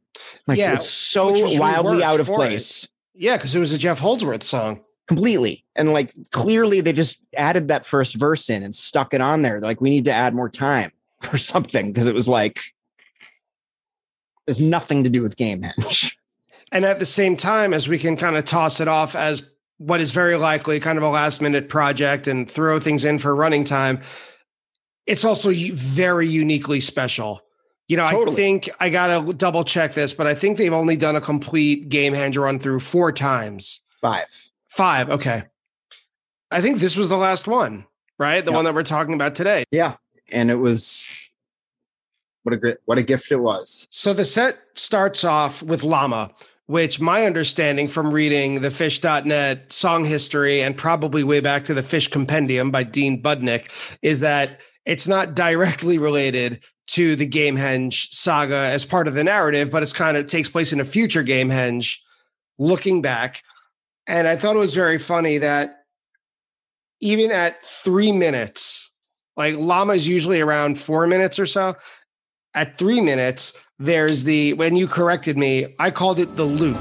[SPEAKER 3] Like
[SPEAKER 1] Yeah,
[SPEAKER 3] it's so wildly out of
[SPEAKER 1] for it.
[SPEAKER 3] place.
[SPEAKER 1] Yeah, because it was a Jeff Holdsworth song.
[SPEAKER 3] Completely. And like clearly they just added that first verse in and stuck it on there. They're like, we need to add more time or something. Because it was like there's nothing to do with game Gamehenge.
[SPEAKER 1] And at the same time, as we can kind of toss it off as what is very likely kind of a last minute project and throw things in for running time, it's also very uniquely special. You know, I think I got to double check this, but I think they've only done a complete Gamehenge run through four times.
[SPEAKER 3] Five.
[SPEAKER 1] Five. Okay. I think this was the last one, right? The
[SPEAKER 3] Yeah.
[SPEAKER 1] one that we're talking about today.
[SPEAKER 3] Yeah. And it was what a great what a gift it was.
[SPEAKER 1] So the set starts off with Llama, which my understanding from reading the Phish.net song history and probably way back to the Phish Compendium by Dean Budnick is that it's not directly related to the Gamehenge saga as part of the narrative, but it's kind of takes place in a future Gamehenge looking back. And I thought it was very funny that even at three minutes, like llama is usually around four minutes or so. At three minutes, there's the when you corrected me, I called it the loop.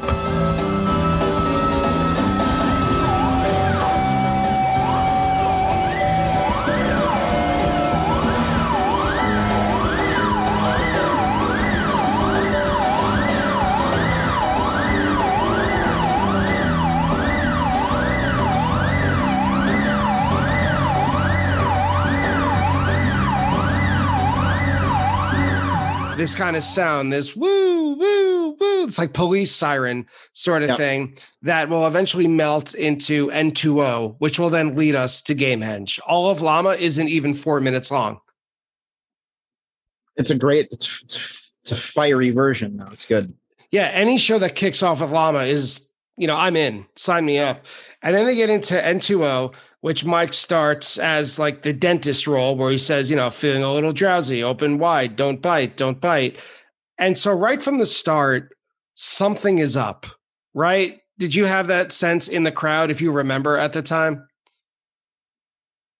[SPEAKER 1] This kind of sound, this woo, woo, woo. It's like police siren sort of
[SPEAKER 3] Yep.
[SPEAKER 1] thing that will eventually melt into N2O, which will then lead us to Gamehenge. All of Llama isn't even four minutes long.
[SPEAKER 3] It's a great, it's, it's, it's a fiery version though. It's good.
[SPEAKER 1] Yeah, any show that kicks off with Llama is, you know, I'm in. Sign me up. And then they get into N2O, which Mike starts as like the dentist role, where he says, you know, feeling a little drowsy, open wide, don't bite, don't bite. And so, right from the start, something is up, right? Did you have that sense in the crowd, if you remember at the time?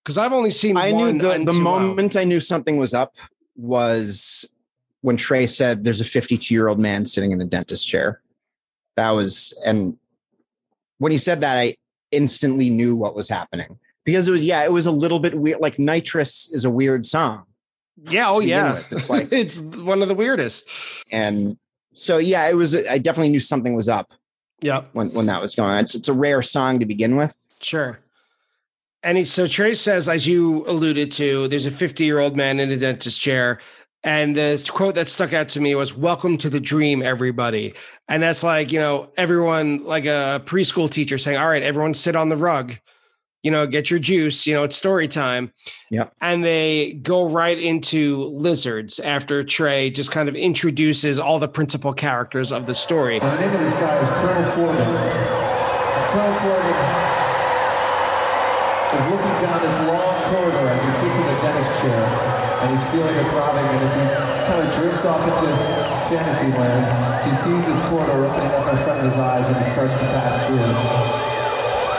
[SPEAKER 1] Because I've only seen
[SPEAKER 3] I
[SPEAKER 1] one
[SPEAKER 3] knew the, the
[SPEAKER 1] N2O.
[SPEAKER 3] moment I knew something was up was when Trey said there's a 52 year old man sitting in a dentist chair. That was, and when he said that, I instantly knew what was happening because it was, yeah, it was a little bit weird. Like Nitrous is a weird song.
[SPEAKER 1] Yeah, oh yeah.
[SPEAKER 3] with. It's like-
[SPEAKER 1] it's one of the weirdest.
[SPEAKER 3] And so, yeah, it was, I definitely knew something was up
[SPEAKER 1] Yep.
[SPEAKER 3] when, when that was going on. It's, it's a rare song to begin with.
[SPEAKER 1] Sure. And he, so Trey says, as you alluded to, there's a 50 year old man in a dentist chair. And the quote that stuck out to me was, Welcome to the dream, everybody. And that's like, you know, everyone, like a preschool teacher saying, All right, everyone sit on the rug, you know, get your juice, you know, it's story time.
[SPEAKER 3] Yep.
[SPEAKER 1] And they go right into lizards after Trey just kind of introduces all the principal characters of the story.
[SPEAKER 4] The name of this guy is Colonel Forbin. And Colonel Forbin is looking down this long corridor as he sits in the dentist chair, and he's feeling the throbbing, and as he kind of drifts off into fantasy land, he sees this corridor opening up in front of his eyes, and he starts to pass through.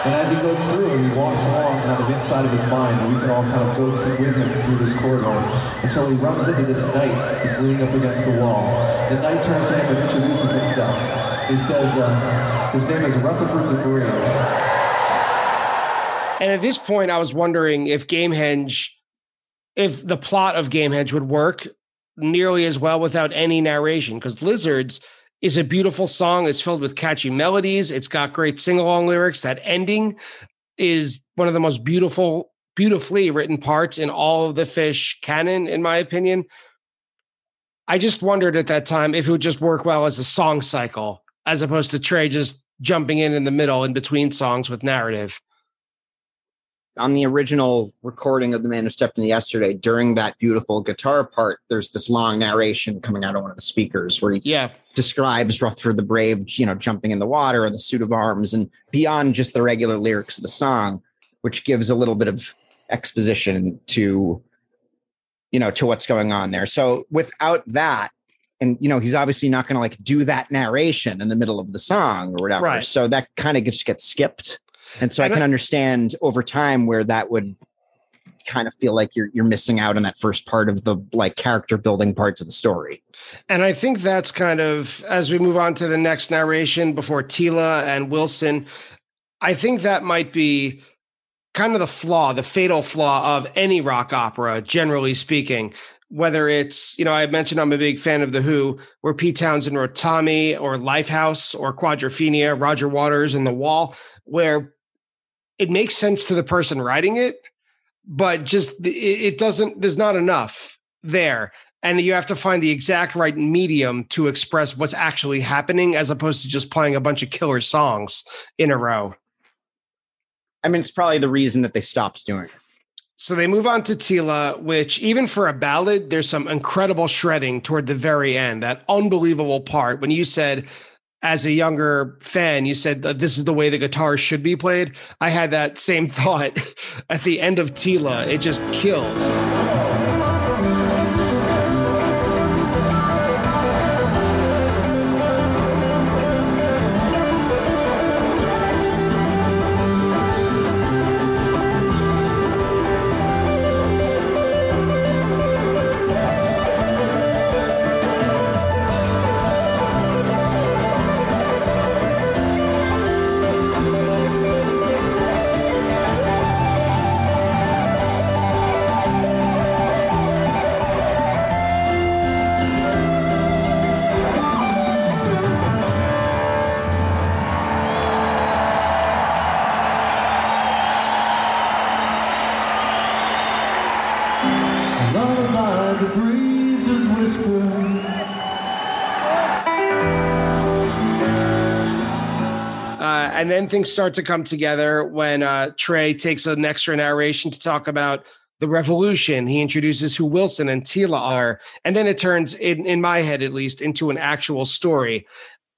[SPEAKER 4] And as he goes through, he walks along kind of inside of his mind, and we can all kind of go through with him through this corridor until he runs into this knight that's leaning up against the wall. The knight turns to him and introduces himself. He says, uh, his name is Rutherford the Brave.
[SPEAKER 1] And at this point, I was wondering if Gamehenge, if the plot of Gamehenge would work nearly as well without any narration. Because Lizards is a beautiful song. It's filled with catchy melodies. It's got great sing along lyrics. That ending is one of the most beautiful, beautifully written parts in all of the Phish canon, in my opinion. I just wondered at that time if it would just work well as a song cycle, as opposed to Trey just jumping in in the middle in between songs with narrative.
[SPEAKER 3] On the original recording of the man who stepped in yesterday during that beautiful guitar part there's this long narration coming out of one of the speakers where he
[SPEAKER 1] Yeah.
[SPEAKER 3] describes Rutherford the Brave, you know, jumping in the water and the suit of arms and beyond just the regular lyrics of the song, which gives a little bit of exposition to, you know, to what's going on there. So without that, and you know, he's obviously not going to like do that narration in the middle of the song or whatever.
[SPEAKER 1] Right.
[SPEAKER 3] So that kind of just gets skipped. And so I
[SPEAKER 1] And
[SPEAKER 3] can
[SPEAKER 1] I-
[SPEAKER 3] understand over time where that would kind of feel like you're you're missing out on that first part of the like character building parts of the story.
[SPEAKER 1] And I think that's kind of as we move on to the next narration before Tila and Wilson, I think that might be kind of the flaw, the fatal flaw of any rock opera, generally speaking. Whether it's, you know, I mentioned I'm a big fan of The Who, where Pete Townshend wrote Tommy or Lifehouse or Quadrophenia, Roger Waters and The Wall, where it makes sense to the person writing it, but just it, doesn't, there's not enough there and you have to find the exact right medium to express what's actually happening as opposed to just playing a bunch of killer songs in a row.
[SPEAKER 3] I mean, it's probably the reason that they stopped doing it.
[SPEAKER 1] So they move on to Tila, which even for a ballad, there's some incredible shredding toward the very end. That unbelievable part when you said, as a younger fan, you said that this is the way the guitar should be played. I had that same thought at the end of Tila. It just kills. And then things start to come together when uh, Trey takes an extra narration to talk about the revolution. He introduces who Wilson and Tila are, and then it turns, in, in my head at least, into an actual story.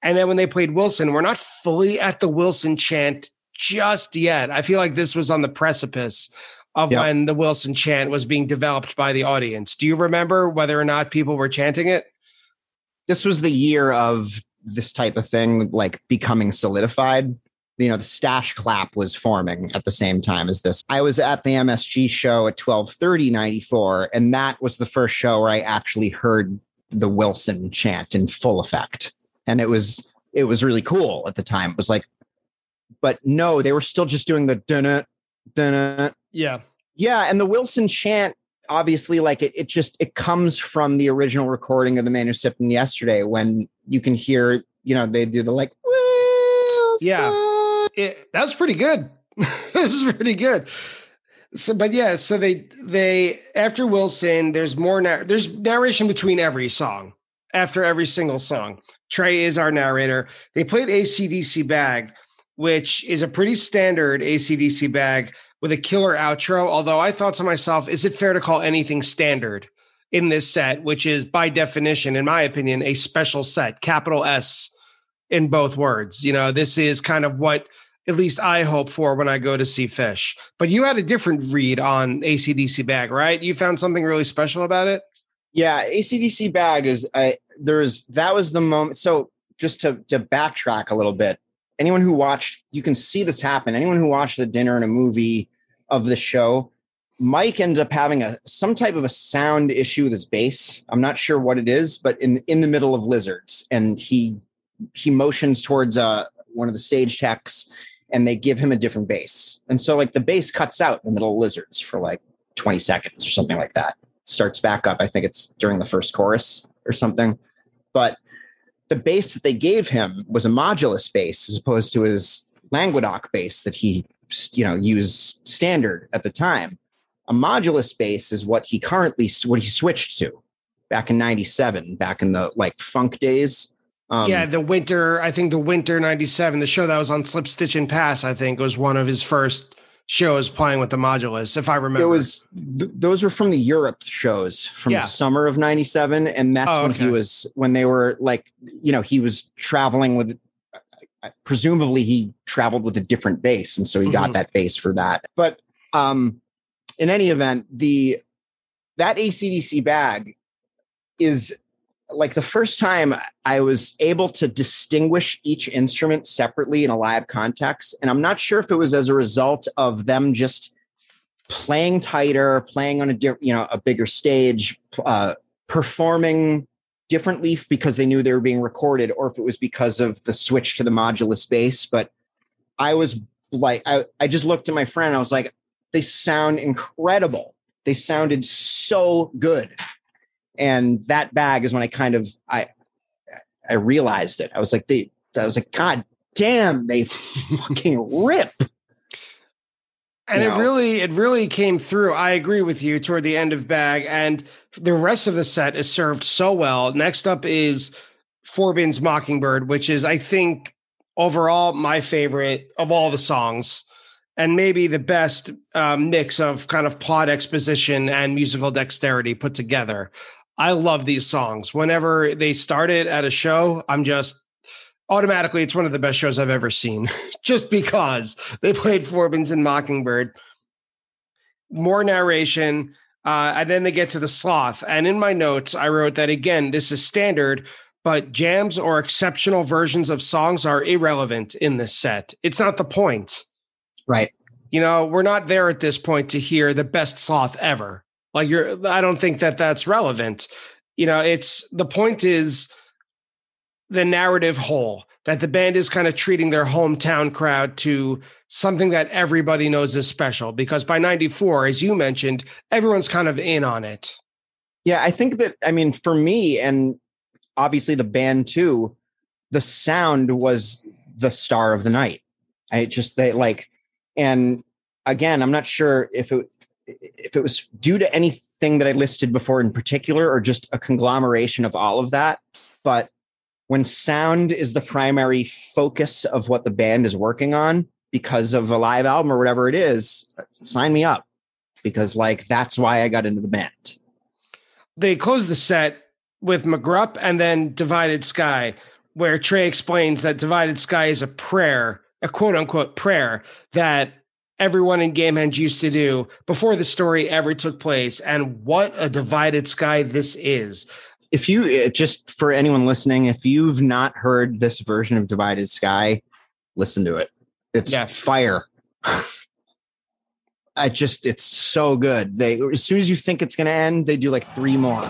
[SPEAKER 1] And then when they played Wilson, we're not fully at the Wilson chant just yet. I feel like this was on the precipice of
[SPEAKER 3] Yep.
[SPEAKER 1] when the Wilson chant was being developed by the audience. Do you remember whether or not people were chanting it?
[SPEAKER 3] this was the year of this type of thing like becoming solidified you know the stash clap was forming at the same time as this i was at the msg show at 1230 94 and that was the first show where i actually heard the wilson chant in full effect and it was it was really cool at the time it was like but no they were still just doing the dun dun
[SPEAKER 1] Yeah.
[SPEAKER 3] yeah, and the Wilson chant, obviously, like it, it just it comes from the original recording of the manuscript who stepped in yesterday when you can hear, you know, they do the like Wilson.
[SPEAKER 1] Yeah. It, that was pretty good. that was pretty good. So, but yeah, so they they after Wilson, there's more nar- there's narration between every song. After every single song, Trey is our narrator. They played ACDC bag, which is a pretty standard ACDC bag with a killer outro. Although I thought to myself, is it fair to call anything standard in this set, which is by definition, in my opinion, a special set, capital S in both words. You know, this is kind of what at least I hope for when I go to see Phish. But you had a different read on ACDC bag, right? You found something really special about it?
[SPEAKER 3] Yeah, ACDC bag is I there's that was the moment. So just to to backtrack a little bit, anyone who watched, you can see this happen. Anyone who watched the dinner and a movie of the show, Mike ends up having a some type of a sound issue with his bass. I'm not sure what it is, but in in the middle of lizards, and he he motions towards uh one of the stage techs, and they give him a different bass, and so like the bass cuts out in the middle of lizards for like 20 seconds or something like that. Starts back up. I think it's during the first chorus or something, but the bass that they gave him was a modulus bass as opposed to his Languedoc bass that he you know used standard at the time. A modulus bass is what he currently what he switched to back in 97 back in the like funk days um,
[SPEAKER 1] yeah, the winter, I think the winter 97, the show that was on Slip Stitch and Pass, I think was one of his first shows playing with the modulus, if I remember.
[SPEAKER 3] it was th- those were from the Europe shows from
[SPEAKER 1] Yeah.
[SPEAKER 3] the summer of 97 and that's
[SPEAKER 1] Oh,
[SPEAKER 3] when he was when they were like you know he was traveling with presumably he traveled with a different bass and so he got
[SPEAKER 1] Mhm.
[SPEAKER 3] that bass for that but um in any event the that ACDC bag is like the first time I was able to distinguish each instrument separately in a live context. And I'm not sure if it was as a result of them just playing tighter, playing on a you know a bigger stage, uh, performing differently because they knew they were being recorded, or if it was because of the switch to the modulus bass. But I was like, I, I just looked at my friend. I was like, they sound incredible. They sounded so good and that bag is when I kind of I I realized it. I was like, they I was like, God damn, they fucking rip.
[SPEAKER 1] and
[SPEAKER 3] you
[SPEAKER 1] it really, it really came through. I agree with you toward the end of bag, and the rest of the set is served so well. Next up is Forbin's Mockingbird, which is, I think, overall my favorite of all the songs, and maybe the best um, mix of kind of plot exposition and musical dexterity put together. I love these songs. Whenever they started at a show, I'm just automatically it's one of the best shows I've ever seen, just because they played Forbin's and Mockingbird. More narration, uh, and then they get to the sloth. And in my notes, I wrote that again, this is standard, but jams or exceptional versions of songs are irrelevant in this set. It's not the point.
[SPEAKER 3] Right.
[SPEAKER 1] You know, we're not there at this point to hear the best sloth ever. Like you're I don't think that that's relevant. You know, it's the point is the narrative whole that the band is kind of treating their hometown crowd to something that everybody knows is special because by 94 as you mentioned everyone's kind of in on it
[SPEAKER 3] Yeah, I think that I mean for me and obviously the band too, the sound was the star of the night. I just they like and again, I'm not sure if it if it was due to anything that I listed before in particular, or just a conglomeration of all of that. But when sound is the primary focus of what the band is working on because of a live album or whatever it is, sign me up because like that's why I got into the band.
[SPEAKER 1] They close the set with McGrupp and then Divided Sky, where Trey explains that Divided Sky is a prayer, a quote unquote prayer that everyone in Gamehenge used to do before the story ever took place. And what a divided sky this is.
[SPEAKER 3] If you uh, just for anyone listening, if you've not heard this version of Divided Sky, listen to it. It's yeah. fire. I just it's so good. They as soon as you think it's gonna end, they do like three more.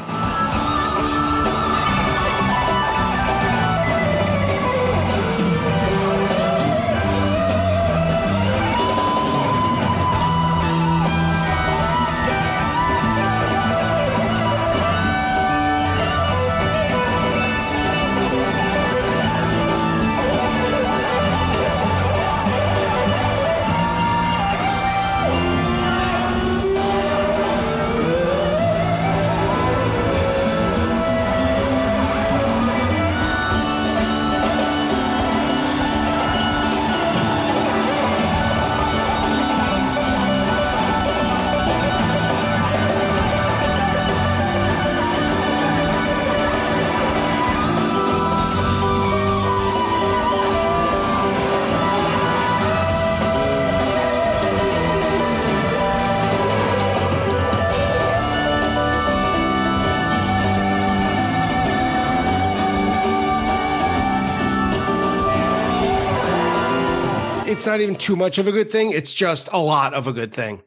[SPEAKER 1] It's not even too much of a good thing. It's just a lot of a good thing.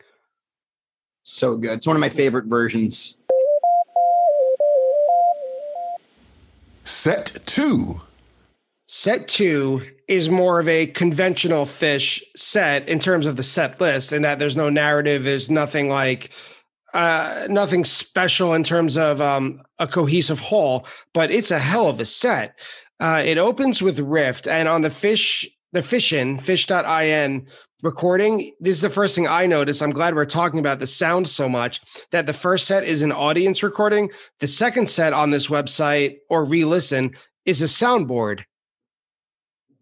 [SPEAKER 3] So good. It's one of my favorite versions.
[SPEAKER 2] Set two.
[SPEAKER 1] Set two is more of a conventional Phish set in terms of the set list, and that there's no narrative, there's nothing like uh, nothing special in terms of um, a cohesive whole, but it's a hell of a set. Uh, it opens with Rift, and on the Phish the Phish.in, Phish.in recording, this is the first thing I noticed. I'm glad we're talking about the sound so much that the first set is an audience recording. The second set on this website or Relisten is a soundboard.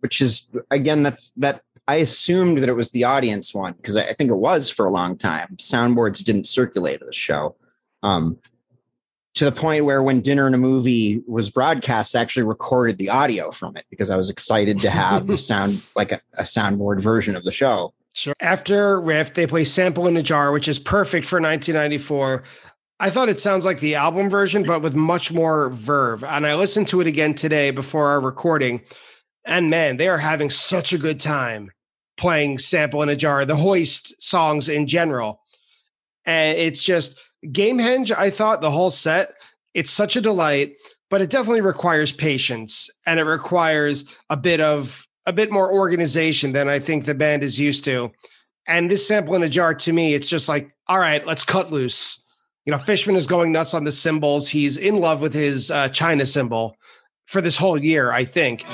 [SPEAKER 3] Which is, again, that, that I assumed that it was the audience one because I think it was for a long time. Soundboards didn't circulate at the show. Um, to the point where when dinner and a movie was broadcast, I actually recorded the audio from it because I was excited to have a sound like a, a soundboard version of the show.
[SPEAKER 1] Sure. After Rift, they play Sample in a Jar, which is perfect for 1994. I thought it sounds like the album version, but with much more verve. And I listened to it again today before our recording. And man, they are having such a good time playing Sample in a Jar, the Hoist songs in general. And it's just Gamehenge, I thought the whole set, it's such a delight, but it definitely requires patience and it requires a bit of a bit more organization than I think the band is used to. And this sample in a jar to me, it's just like, all right, let's cut loose. You know, Fishman is going nuts on the cymbals. He's in love with his uh, China cymbal for this whole year, I think.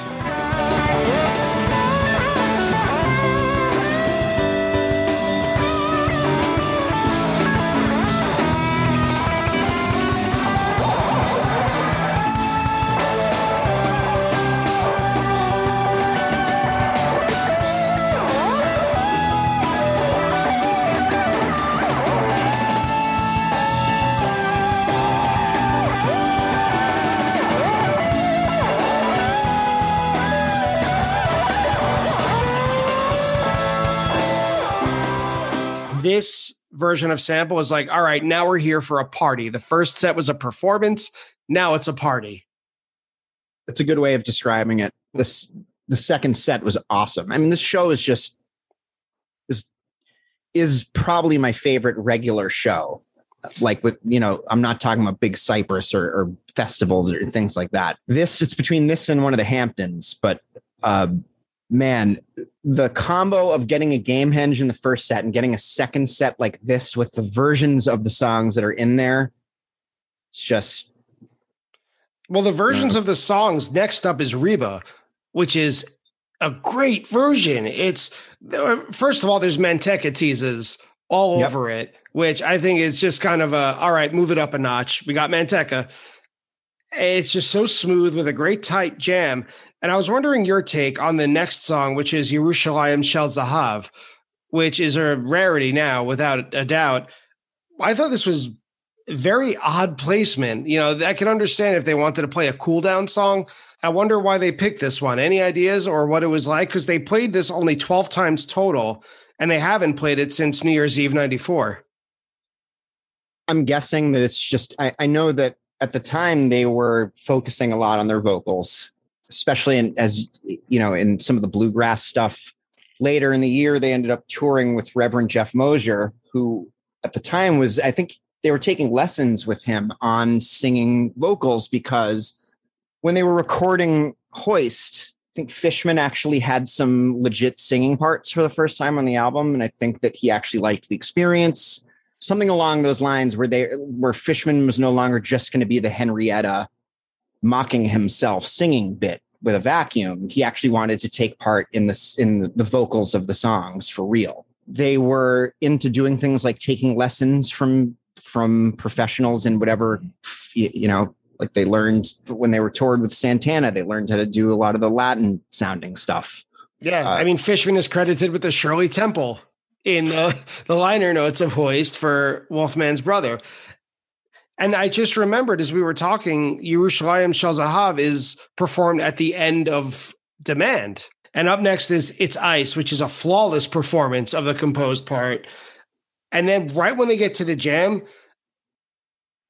[SPEAKER 1] This version of sample is like, all right, now we're here for a party. The first set was a performance. Now it's a party.
[SPEAKER 3] That's a good way of describing it. This the second set was awesome. I mean, this show is just is is probably my favorite regular show. Like with you know, I'm not talking about big Cypress or, or festivals or things like that. This it's between this and one of the Hamptons, but uh, man, the combo of getting a Gamehenge in the first set and getting a second set like this with the versions of the songs that are in there, it's just.
[SPEAKER 1] Well, the versions of the songs next up is Reba, which is a great version. It's first of all, there's Manteca teases all yep. over it. which I think is just kind of a all right, move it up a notch. We got Manteca. It's just so smooth with a great tight jam. And I was wondering your take on the next song, which is Yerushalayim Shel Zahav, which is a rarity now, without a doubt. I thought this was very odd placement. You know, I can understand if they wanted to play a cool down song. I wonder why they picked this one. Any ideas or what it was like? Because they played this only 12 times total, and they haven't played it since New Year's Eve 94.
[SPEAKER 3] I'm guessing that it's just, I, I know that at the time they were focusing a lot on their vocals, especially in, as, you know, in some of the bluegrass stuff. Later in the year, they ended up touring with Reverend Jeff Mosier, who at the time was, I think they were taking lessons with him on singing vocals because when they were recording Hoist, I think Fishman actually had some legit singing parts for the first time on the album. And I think that he actually liked the experience something along those lines where they where Fishman was no longer just going to be the Henrietta mocking himself singing bit with a vacuum. He actually wanted to take part in this in the vocals of the songs for real. They were into doing things like taking lessons from from professionals in whatever you know like they learned when they were toured with Santana they learned how to do a lot of the Latin sounding stuff.
[SPEAKER 1] Yeah, uh, I mean Fishman is credited with the Shirley Temple in the, the liner notes of Hoist for Wolfman's brother. And I just remembered as we were talking, Yerushalayim Shel Zahav is performed at the end of Demand. And up next is It's Ice, which is a flawless performance of the composed part. And then right when they get to the jam,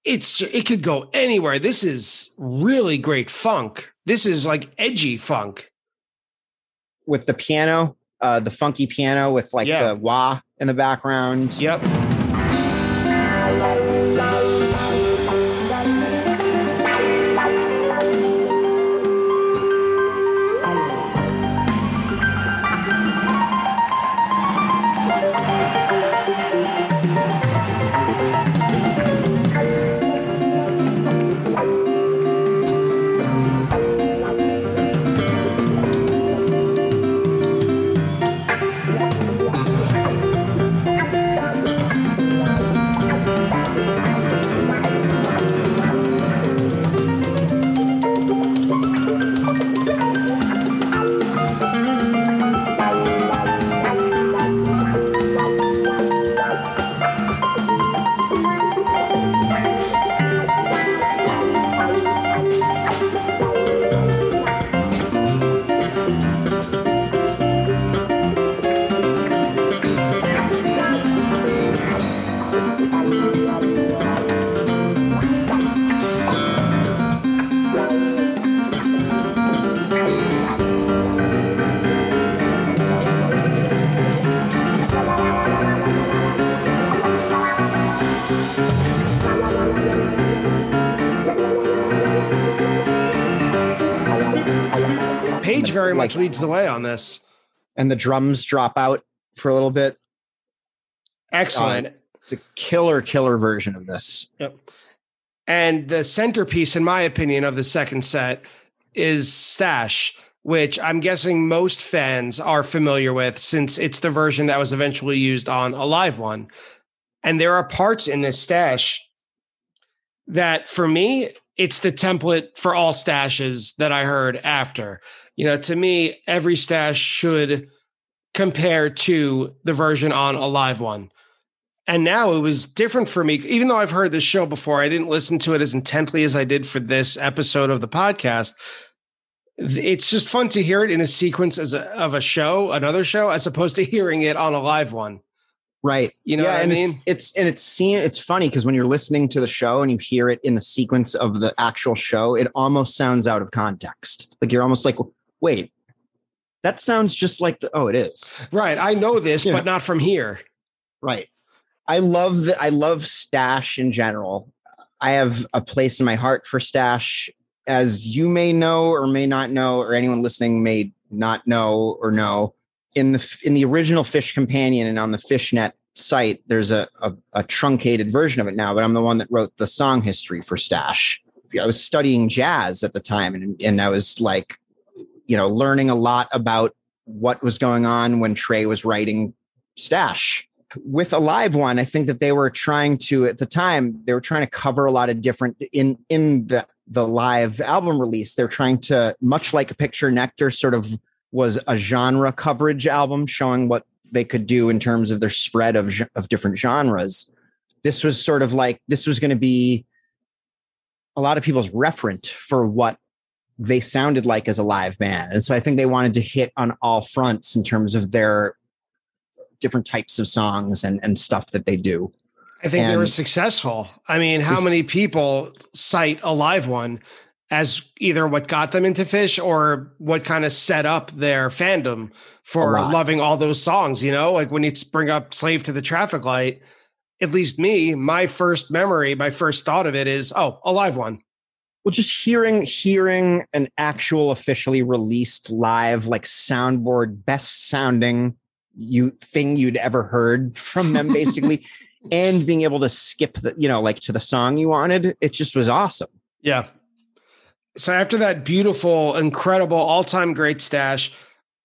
[SPEAKER 1] it's it could go anywhere. This is really great funk. This is like edgy funk.
[SPEAKER 3] With the piano, uh, the funky piano with like yeah. the wah in the background.
[SPEAKER 1] Yep. Very leads the way on this.
[SPEAKER 3] And the drums drop out for a little bit.
[SPEAKER 1] Excellent. Uh,
[SPEAKER 3] it's a killer, killer version of this.
[SPEAKER 1] Yep. And the centerpiece, in my opinion, of the second set is Stash, which I'm guessing most fans are familiar with since it's the version that was eventually used on a live one. And there are parts in this stash that for me, it's the template for all stashes that I heard after you know, to me, every stash should compare to the version on a live one. And now it was different for me, even though I've heard this show before, I didn't listen to it as intently as I did for this episode of the podcast. It's just fun to hear it in a sequence as a, of a show, another show, as opposed to hearing it on a live one.
[SPEAKER 3] Right.
[SPEAKER 1] You know yeah,
[SPEAKER 3] and
[SPEAKER 1] I mean?
[SPEAKER 3] It's, it's and it's seen it's funny because when you're listening to the show and you hear it in the sequence of the actual show, it almost sounds out of context. Like you're almost like, wait, that sounds just like the, oh, it is.
[SPEAKER 1] Right. I know this, but not from here.
[SPEAKER 3] Right. I love that. I love Stash in general. I have a place in my heart for Stash, as you may know or may not know, or anyone listening may not know or know. In the in the original Phish Companion and on the Phish.net site, there's a, a, a truncated version of it now, but I'm the one that wrote the song history for Stash. I was studying jazz at the time, and and I was like, you know, learning a lot about what was going on when Trey was writing Stash. with a live one, I think that they were trying to at the time they were trying to cover a lot of different in in the the live album release. They're trying to much like a picture nectar sort of was a genre coverage album showing what they could do in terms of their spread of of different genres. This was sort of like this was going to be a lot of people's referent for what they sounded like as a live band. And so I think they wanted to hit on all fronts in terms of their different types of songs and, and stuff that they do.
[SPEAKER 1] I think
[SPEAKER 3] And-
[SPEAKER 1] they were successful. I mean, how many people cite a live one as either what got them into Phish or what kind of set up their fandom for loving all those songs? You know, like when you bring up Slave to the Traffic Light, at least me, my first memory, my first thought of it is, oh, a live one.
[SPEAKER 3] Well, just hearing hearing an actual officially released live like soundboard best sounding you thing you'd ever heard from them basically and being able to skip the you know like to the song you wanted it just was awesome
[SPEAKER 1] Yeah. So after that beautiful, incredible, all-time great stash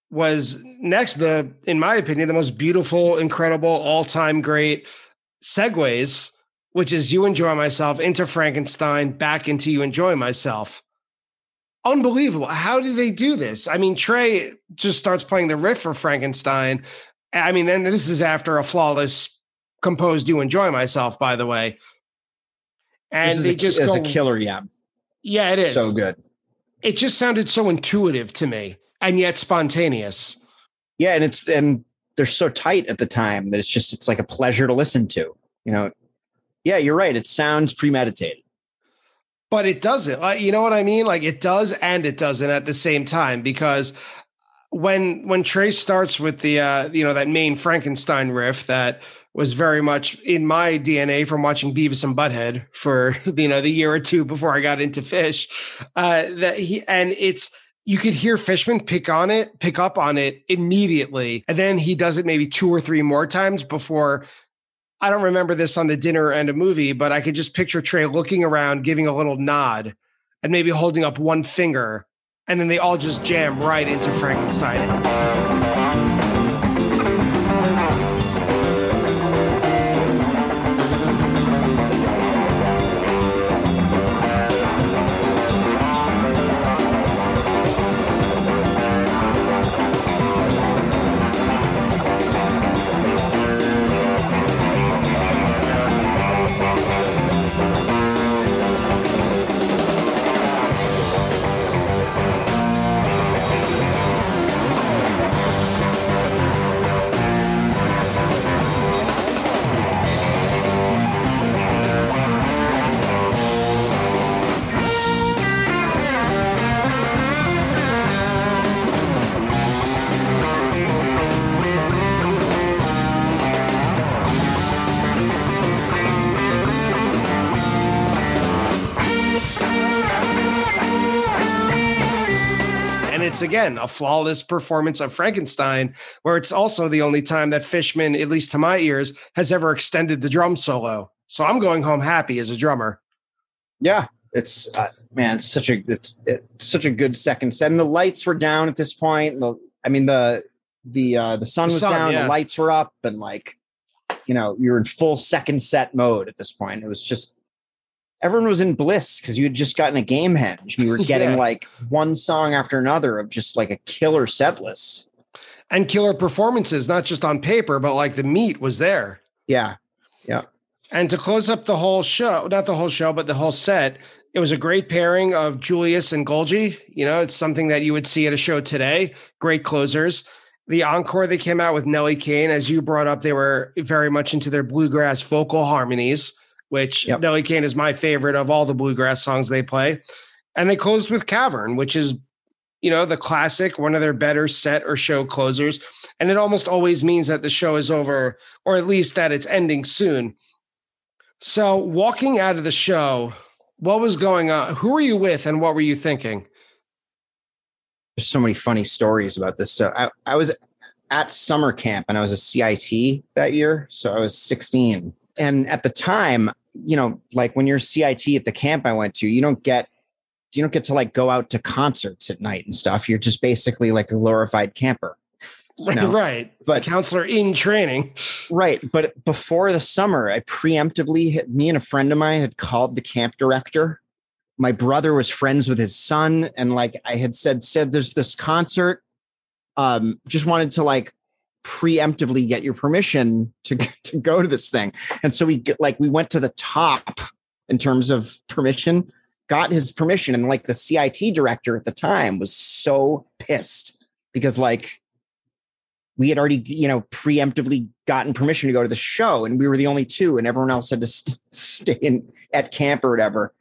[SPEAKER 1] was next the, in my opinion, the most beautiful, incredible, all-time great segues, which is you enjoy myself into Frankenstein, back into you enjoy myself. Unbelievable. How do they do this? I mean, Trey just starts playing the riff for Frankenstein. I mean, then this is after a flawless composed you enjoy myself, by the way. And they
[SPEAKER 3] a,
[SPEAKER 1] just
[SPEAKER 3] it's
[SPEAKER 1] go,
[SPEAKER 3] a killer yeah
[SPEAKER 1] yeah, it is.
[SPEAKER 3] so good
[SPEAKER 1] It just sounded so intuitive to me and yet spontaneous.
[SPEAKER 3] yeah and it's and they're so tight at the time that it's just it's like a pleasure to listen to you know yeah you're right it sounds premeditated
[SPEAKER 1] But it doesn't. Like, you know what I mean? Like it does and it doesn't at the same time because when when Trace starts with the uh you know that main Frankenstein riff that was very much in my DNA from watching Beavis and Butthead for you know the year or two before I got into Phish. Uh that he and it's you could hear Fishman pick on it, pick up on it immediately. And then he does it maybe two or three more times before I don't remember this on the dinner and a movie, but I could just picture Trey looking around, giving a little nod, and maybe holding up one finger, and then they all just jam right into Frankenstein. It's again a flawless performance of Frankenstein, where it's also the only time that Fishman, at least to my ears, has ever extended the drum solo. So I'm going home happy as a drummer.
[SPEAKER 3] Yeah, it's uh, man, it's such a it's, it's such a good second set. And the lights were down at this point. The I mean the the uh the sun
[SPEAKER 1] The
[SPEAKER 3] was
[SPEAKER 1] sun,
[SPEAKER 3] down,
[SPEAKER 1] yeah.
[SPEAKER 3] the lights were up, and like you know you're in full second set mode at this point. It was just everyone was in bliss because you had just gotten a Gamehenge and you were getting
[SPEAKER 1] Yeah.
[SPEAKER 3] like one song after another of just like a killer set list.
[SPEAKER 1] And killer performances, not just on paper, but like the meat was there.
[SPEAKER 3] Yeah, Yeah.
[SPEAKER 1] And to close up the whole show, not the whole show, but the whole set, it was a great pairing of Julius and Golgi. You know, it's something that you would see at a show today. Great closers. The encore they came out with Nellie Kane, as you brought up, they were very much into their bluegrass vocal harmonies, which
[SPEAKER 3] Yep.
[SPEAKER 1] Nellie Kane is my favorite of all the bluegrass songs they play. And they closed with Cavern, which is, you know, the classic, one of their better set or show closers. And it almost always means that the show is over, or at least that it's ending soon. So, walking out of the show, what was going on? Who were you with and what were you thinking?
[SPEAKER 3] there's so many funny stories about this. So I, I was at summer camp and I was a CIT that year. So I was 16. And at the time, you know, like when you're CIT at the camp I went to, you don't get you don't get to like go out to concerts at night and stuff. You're just basically like a glorified camper. know?
[SPEAKER 1] right.
[SPEAKER 3] But-
[SPEAKER 1] But counselor in training.
[SPEAKER 3] Right. But before the summer, I preemptively, me and a friend of mine had called the camp director. My brother was friends with his son. And like I had said, said there's this concert. Um, just wanted to like preemptively get your permission to, to go to this thing. And so we get like, we went to the top in terms of permission, got his permission. And like the CIT director at the time was so pissed because like we had already, you know, preemptively gotten permission to go to the show, and we were the only two, and everyone else had to st- stay in at camp or whatever.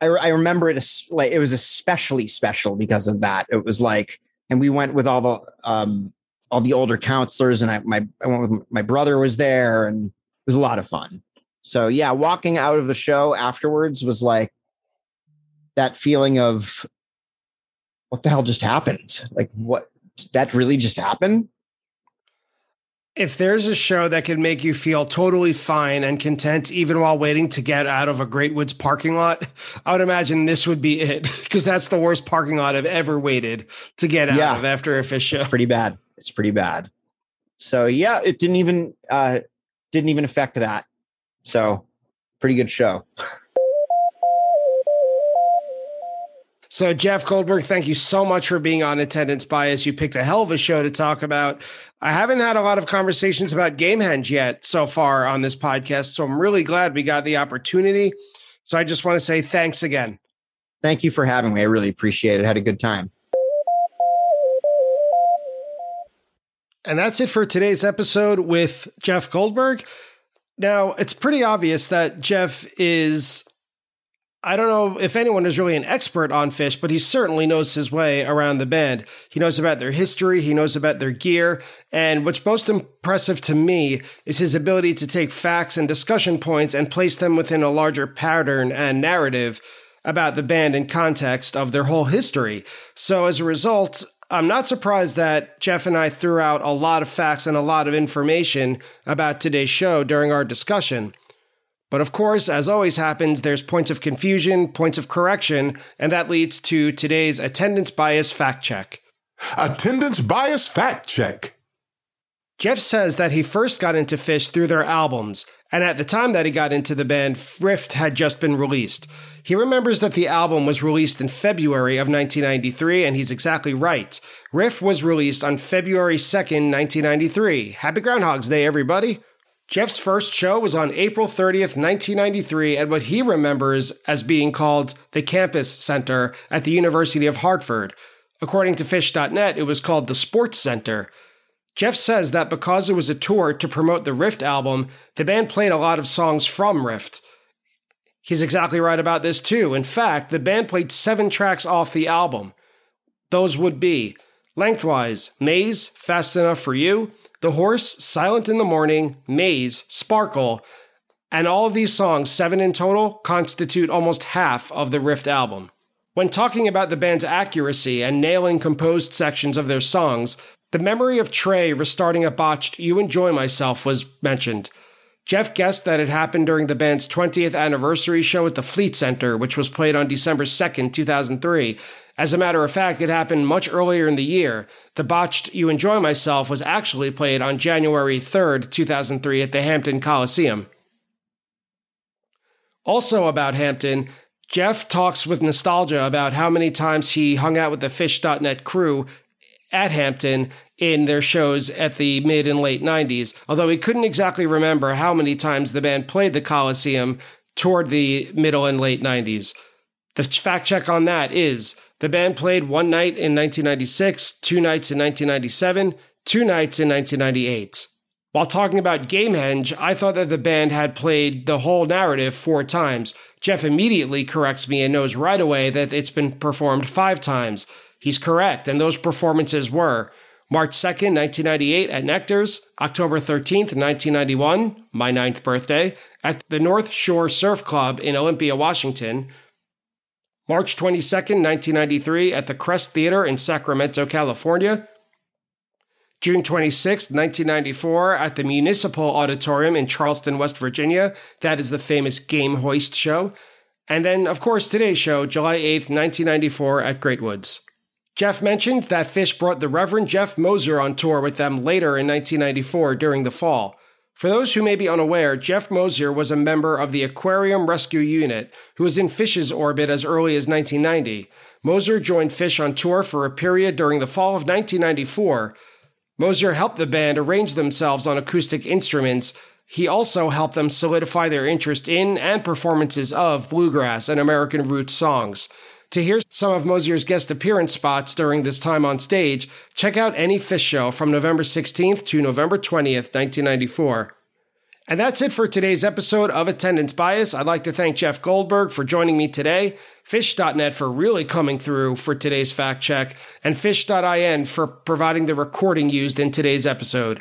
[SPEAKER 3] I, I remember it as like it was especially special because of that. It was like, and we went with all the um all the older counselors, and I my I went with my brother was there, and it was a lot of fun. So yeah, walking out of the show afterwards was like that feeling of what the hell just happened? Like what that really just happen?
[SPEAKER 1] If there's a show that can make you feel totally fine and content, even while waiting to get out of a Great Woods parking lot, I would imagine this would be it because that's the worst parking lot I've ever waited to get out
[SPEAKER 3] Yeah.
[SPEAKER 1] of after a Phish show.
[SPEAKER 3] It's pretty bad. It's pretty bad. So yeah, it didn't even uh didn't even affect that. So pretty good show.
[SPEAKER 1] So, Jeff Goldberg, thank you so much for being on Attendance Bias. You picked a hell of a show to talk about. I haven't had a lot of conversations about Gamehenge yet so far on this podcast. So, I'm really glad we got the opportunity. So, I just want to say thanks again.
[SPEAKER 3] Thank you for having me. I really appreciate it. Had a good time.
[SPEAKER 1] And that's it for today's episode with Jeff Goldberg. Now, it's pretty obvious that Jeff is, I don't know if anyone is really an expert on Phish, but he certainly knows his way around the band. He knows about their history, he knows about their gear, and what's most impressive to me is his ability to take facts and discussion points and place them within a larger pattern and narrative about the band in context of their whole history. So as a result, I'm not surprised that Jeff and I threw out a lot of facts and a lot of information about today's show during our discussion. But of course, as always happens, there's points of confusion, points of correction, and that leads to today's attendance bias fact check.
[SPEAKER 2] Attendance bias fact check.
[SPEAKER 1] Jeff says that he first got into Phish through their albums, and at the time that he got into the band, Rift had just been released. He remembers that the album was released in February of 1993, and he's exactly right. Rift was released on February 2nd, 1993. Happy Groundhog's Day, everybody! Jeff's first show was on April 30th, 1993, at what he remembers as being called the Campus Center at the University of Hartford. According to Phish.net, it was called the Sports Center. Jeff says that because it was a tour to promote the Rift album, the band played a lot of songs from Rift. He's exactly right about this too. In fact, the band played seven tracks off the album. Those would be Lengthwise, Maze, Fast Enough for You, The Horse, Silent in the Morning, Maze, Sparkle, and all of these songs, seven in total, constitute almost half of the Rift album. When talking about the band's accuracy and nailing composed sections of their songs, the memory of Trey restarting a botched You Enjoy Myself was mentioned. Jeff guessed that it happened during the band's 20th anniversary show at the Fleet Center, which was played on December 2nd, 2003. As a matter of fact, it happened much earlier in the year. The botched You Enjoy Myself was actually played on January 3rd, 2003 at the Hampton Coliseum. Also about Hampton, Jeff talks with nostalgia about how many times he hung out with the Phish.net crew at Hampton in their shows at the mid and late 90s, although he couldn't exactly remember how many times the band played the Coliseum toward the middle and late 90s. The fact check on that is the band played one night in 1996, two nights in 1997, two nights in 1998. While talking about Gamehenge, I thought that the band had played the whole narrative four times. Jeff immediately corrects me and knows right away that it's been performed five times. He's correct, and those performances were March 2nd, 1998 at Nectar's, October 13th, 1991, my ninth birthday, at the North Shore Surf Club in Olympia, Washington, March 22nd, 1993 at the Crest Theater in Sacramento, California, June 26, 1994, at the Municipal Auditorium in Charleston, West Virginia. That is the famous Game Hoist show. And then, of course, today's show, July 8th, 1994, at Great Woods. Jeff mentioned that Phish brought the Reverend Jeff Mosier on tour with them later in 1994 during the fall. For those who may be unaware, Jeff Mosier was a member of the Aquarium Rescue Unit, who was in Phish's orbit as early as 1990. Mosier joined Fish on tour for a period during the fall of 1994. Mosier helped the band arrange themselves on acoustic instruments. He also helped them solidify their interest in and performances of bluegrass and American roots songs. To hear some of Mosier's guest appearance spots during this time on stage, check out any Phish show from November 16th to November 20th, 1994. And that's it for today's episode of Attendance Bias. I'd like to thank Jeff Goldberg for joining me today, Phish.net for really coming through for today's fact check, and Phish.in for providing the recording used in today's episode.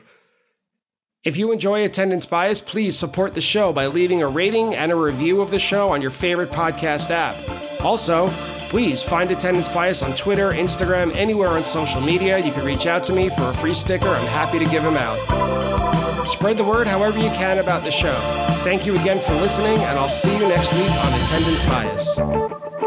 [SPEAKER 1] If you enjoy Attendance Bias, please support the show by leaving a rating and a review of the show on your favorite podcast app. Also, Please find Attendance Bias on Twitter, Instagram, anywhere on social media. You can reach out to me for a free sticker. I'm happy to give them out. Spread the word however you can about the show. Thank you again for listening, and I'll see you next week on Attendance Bias.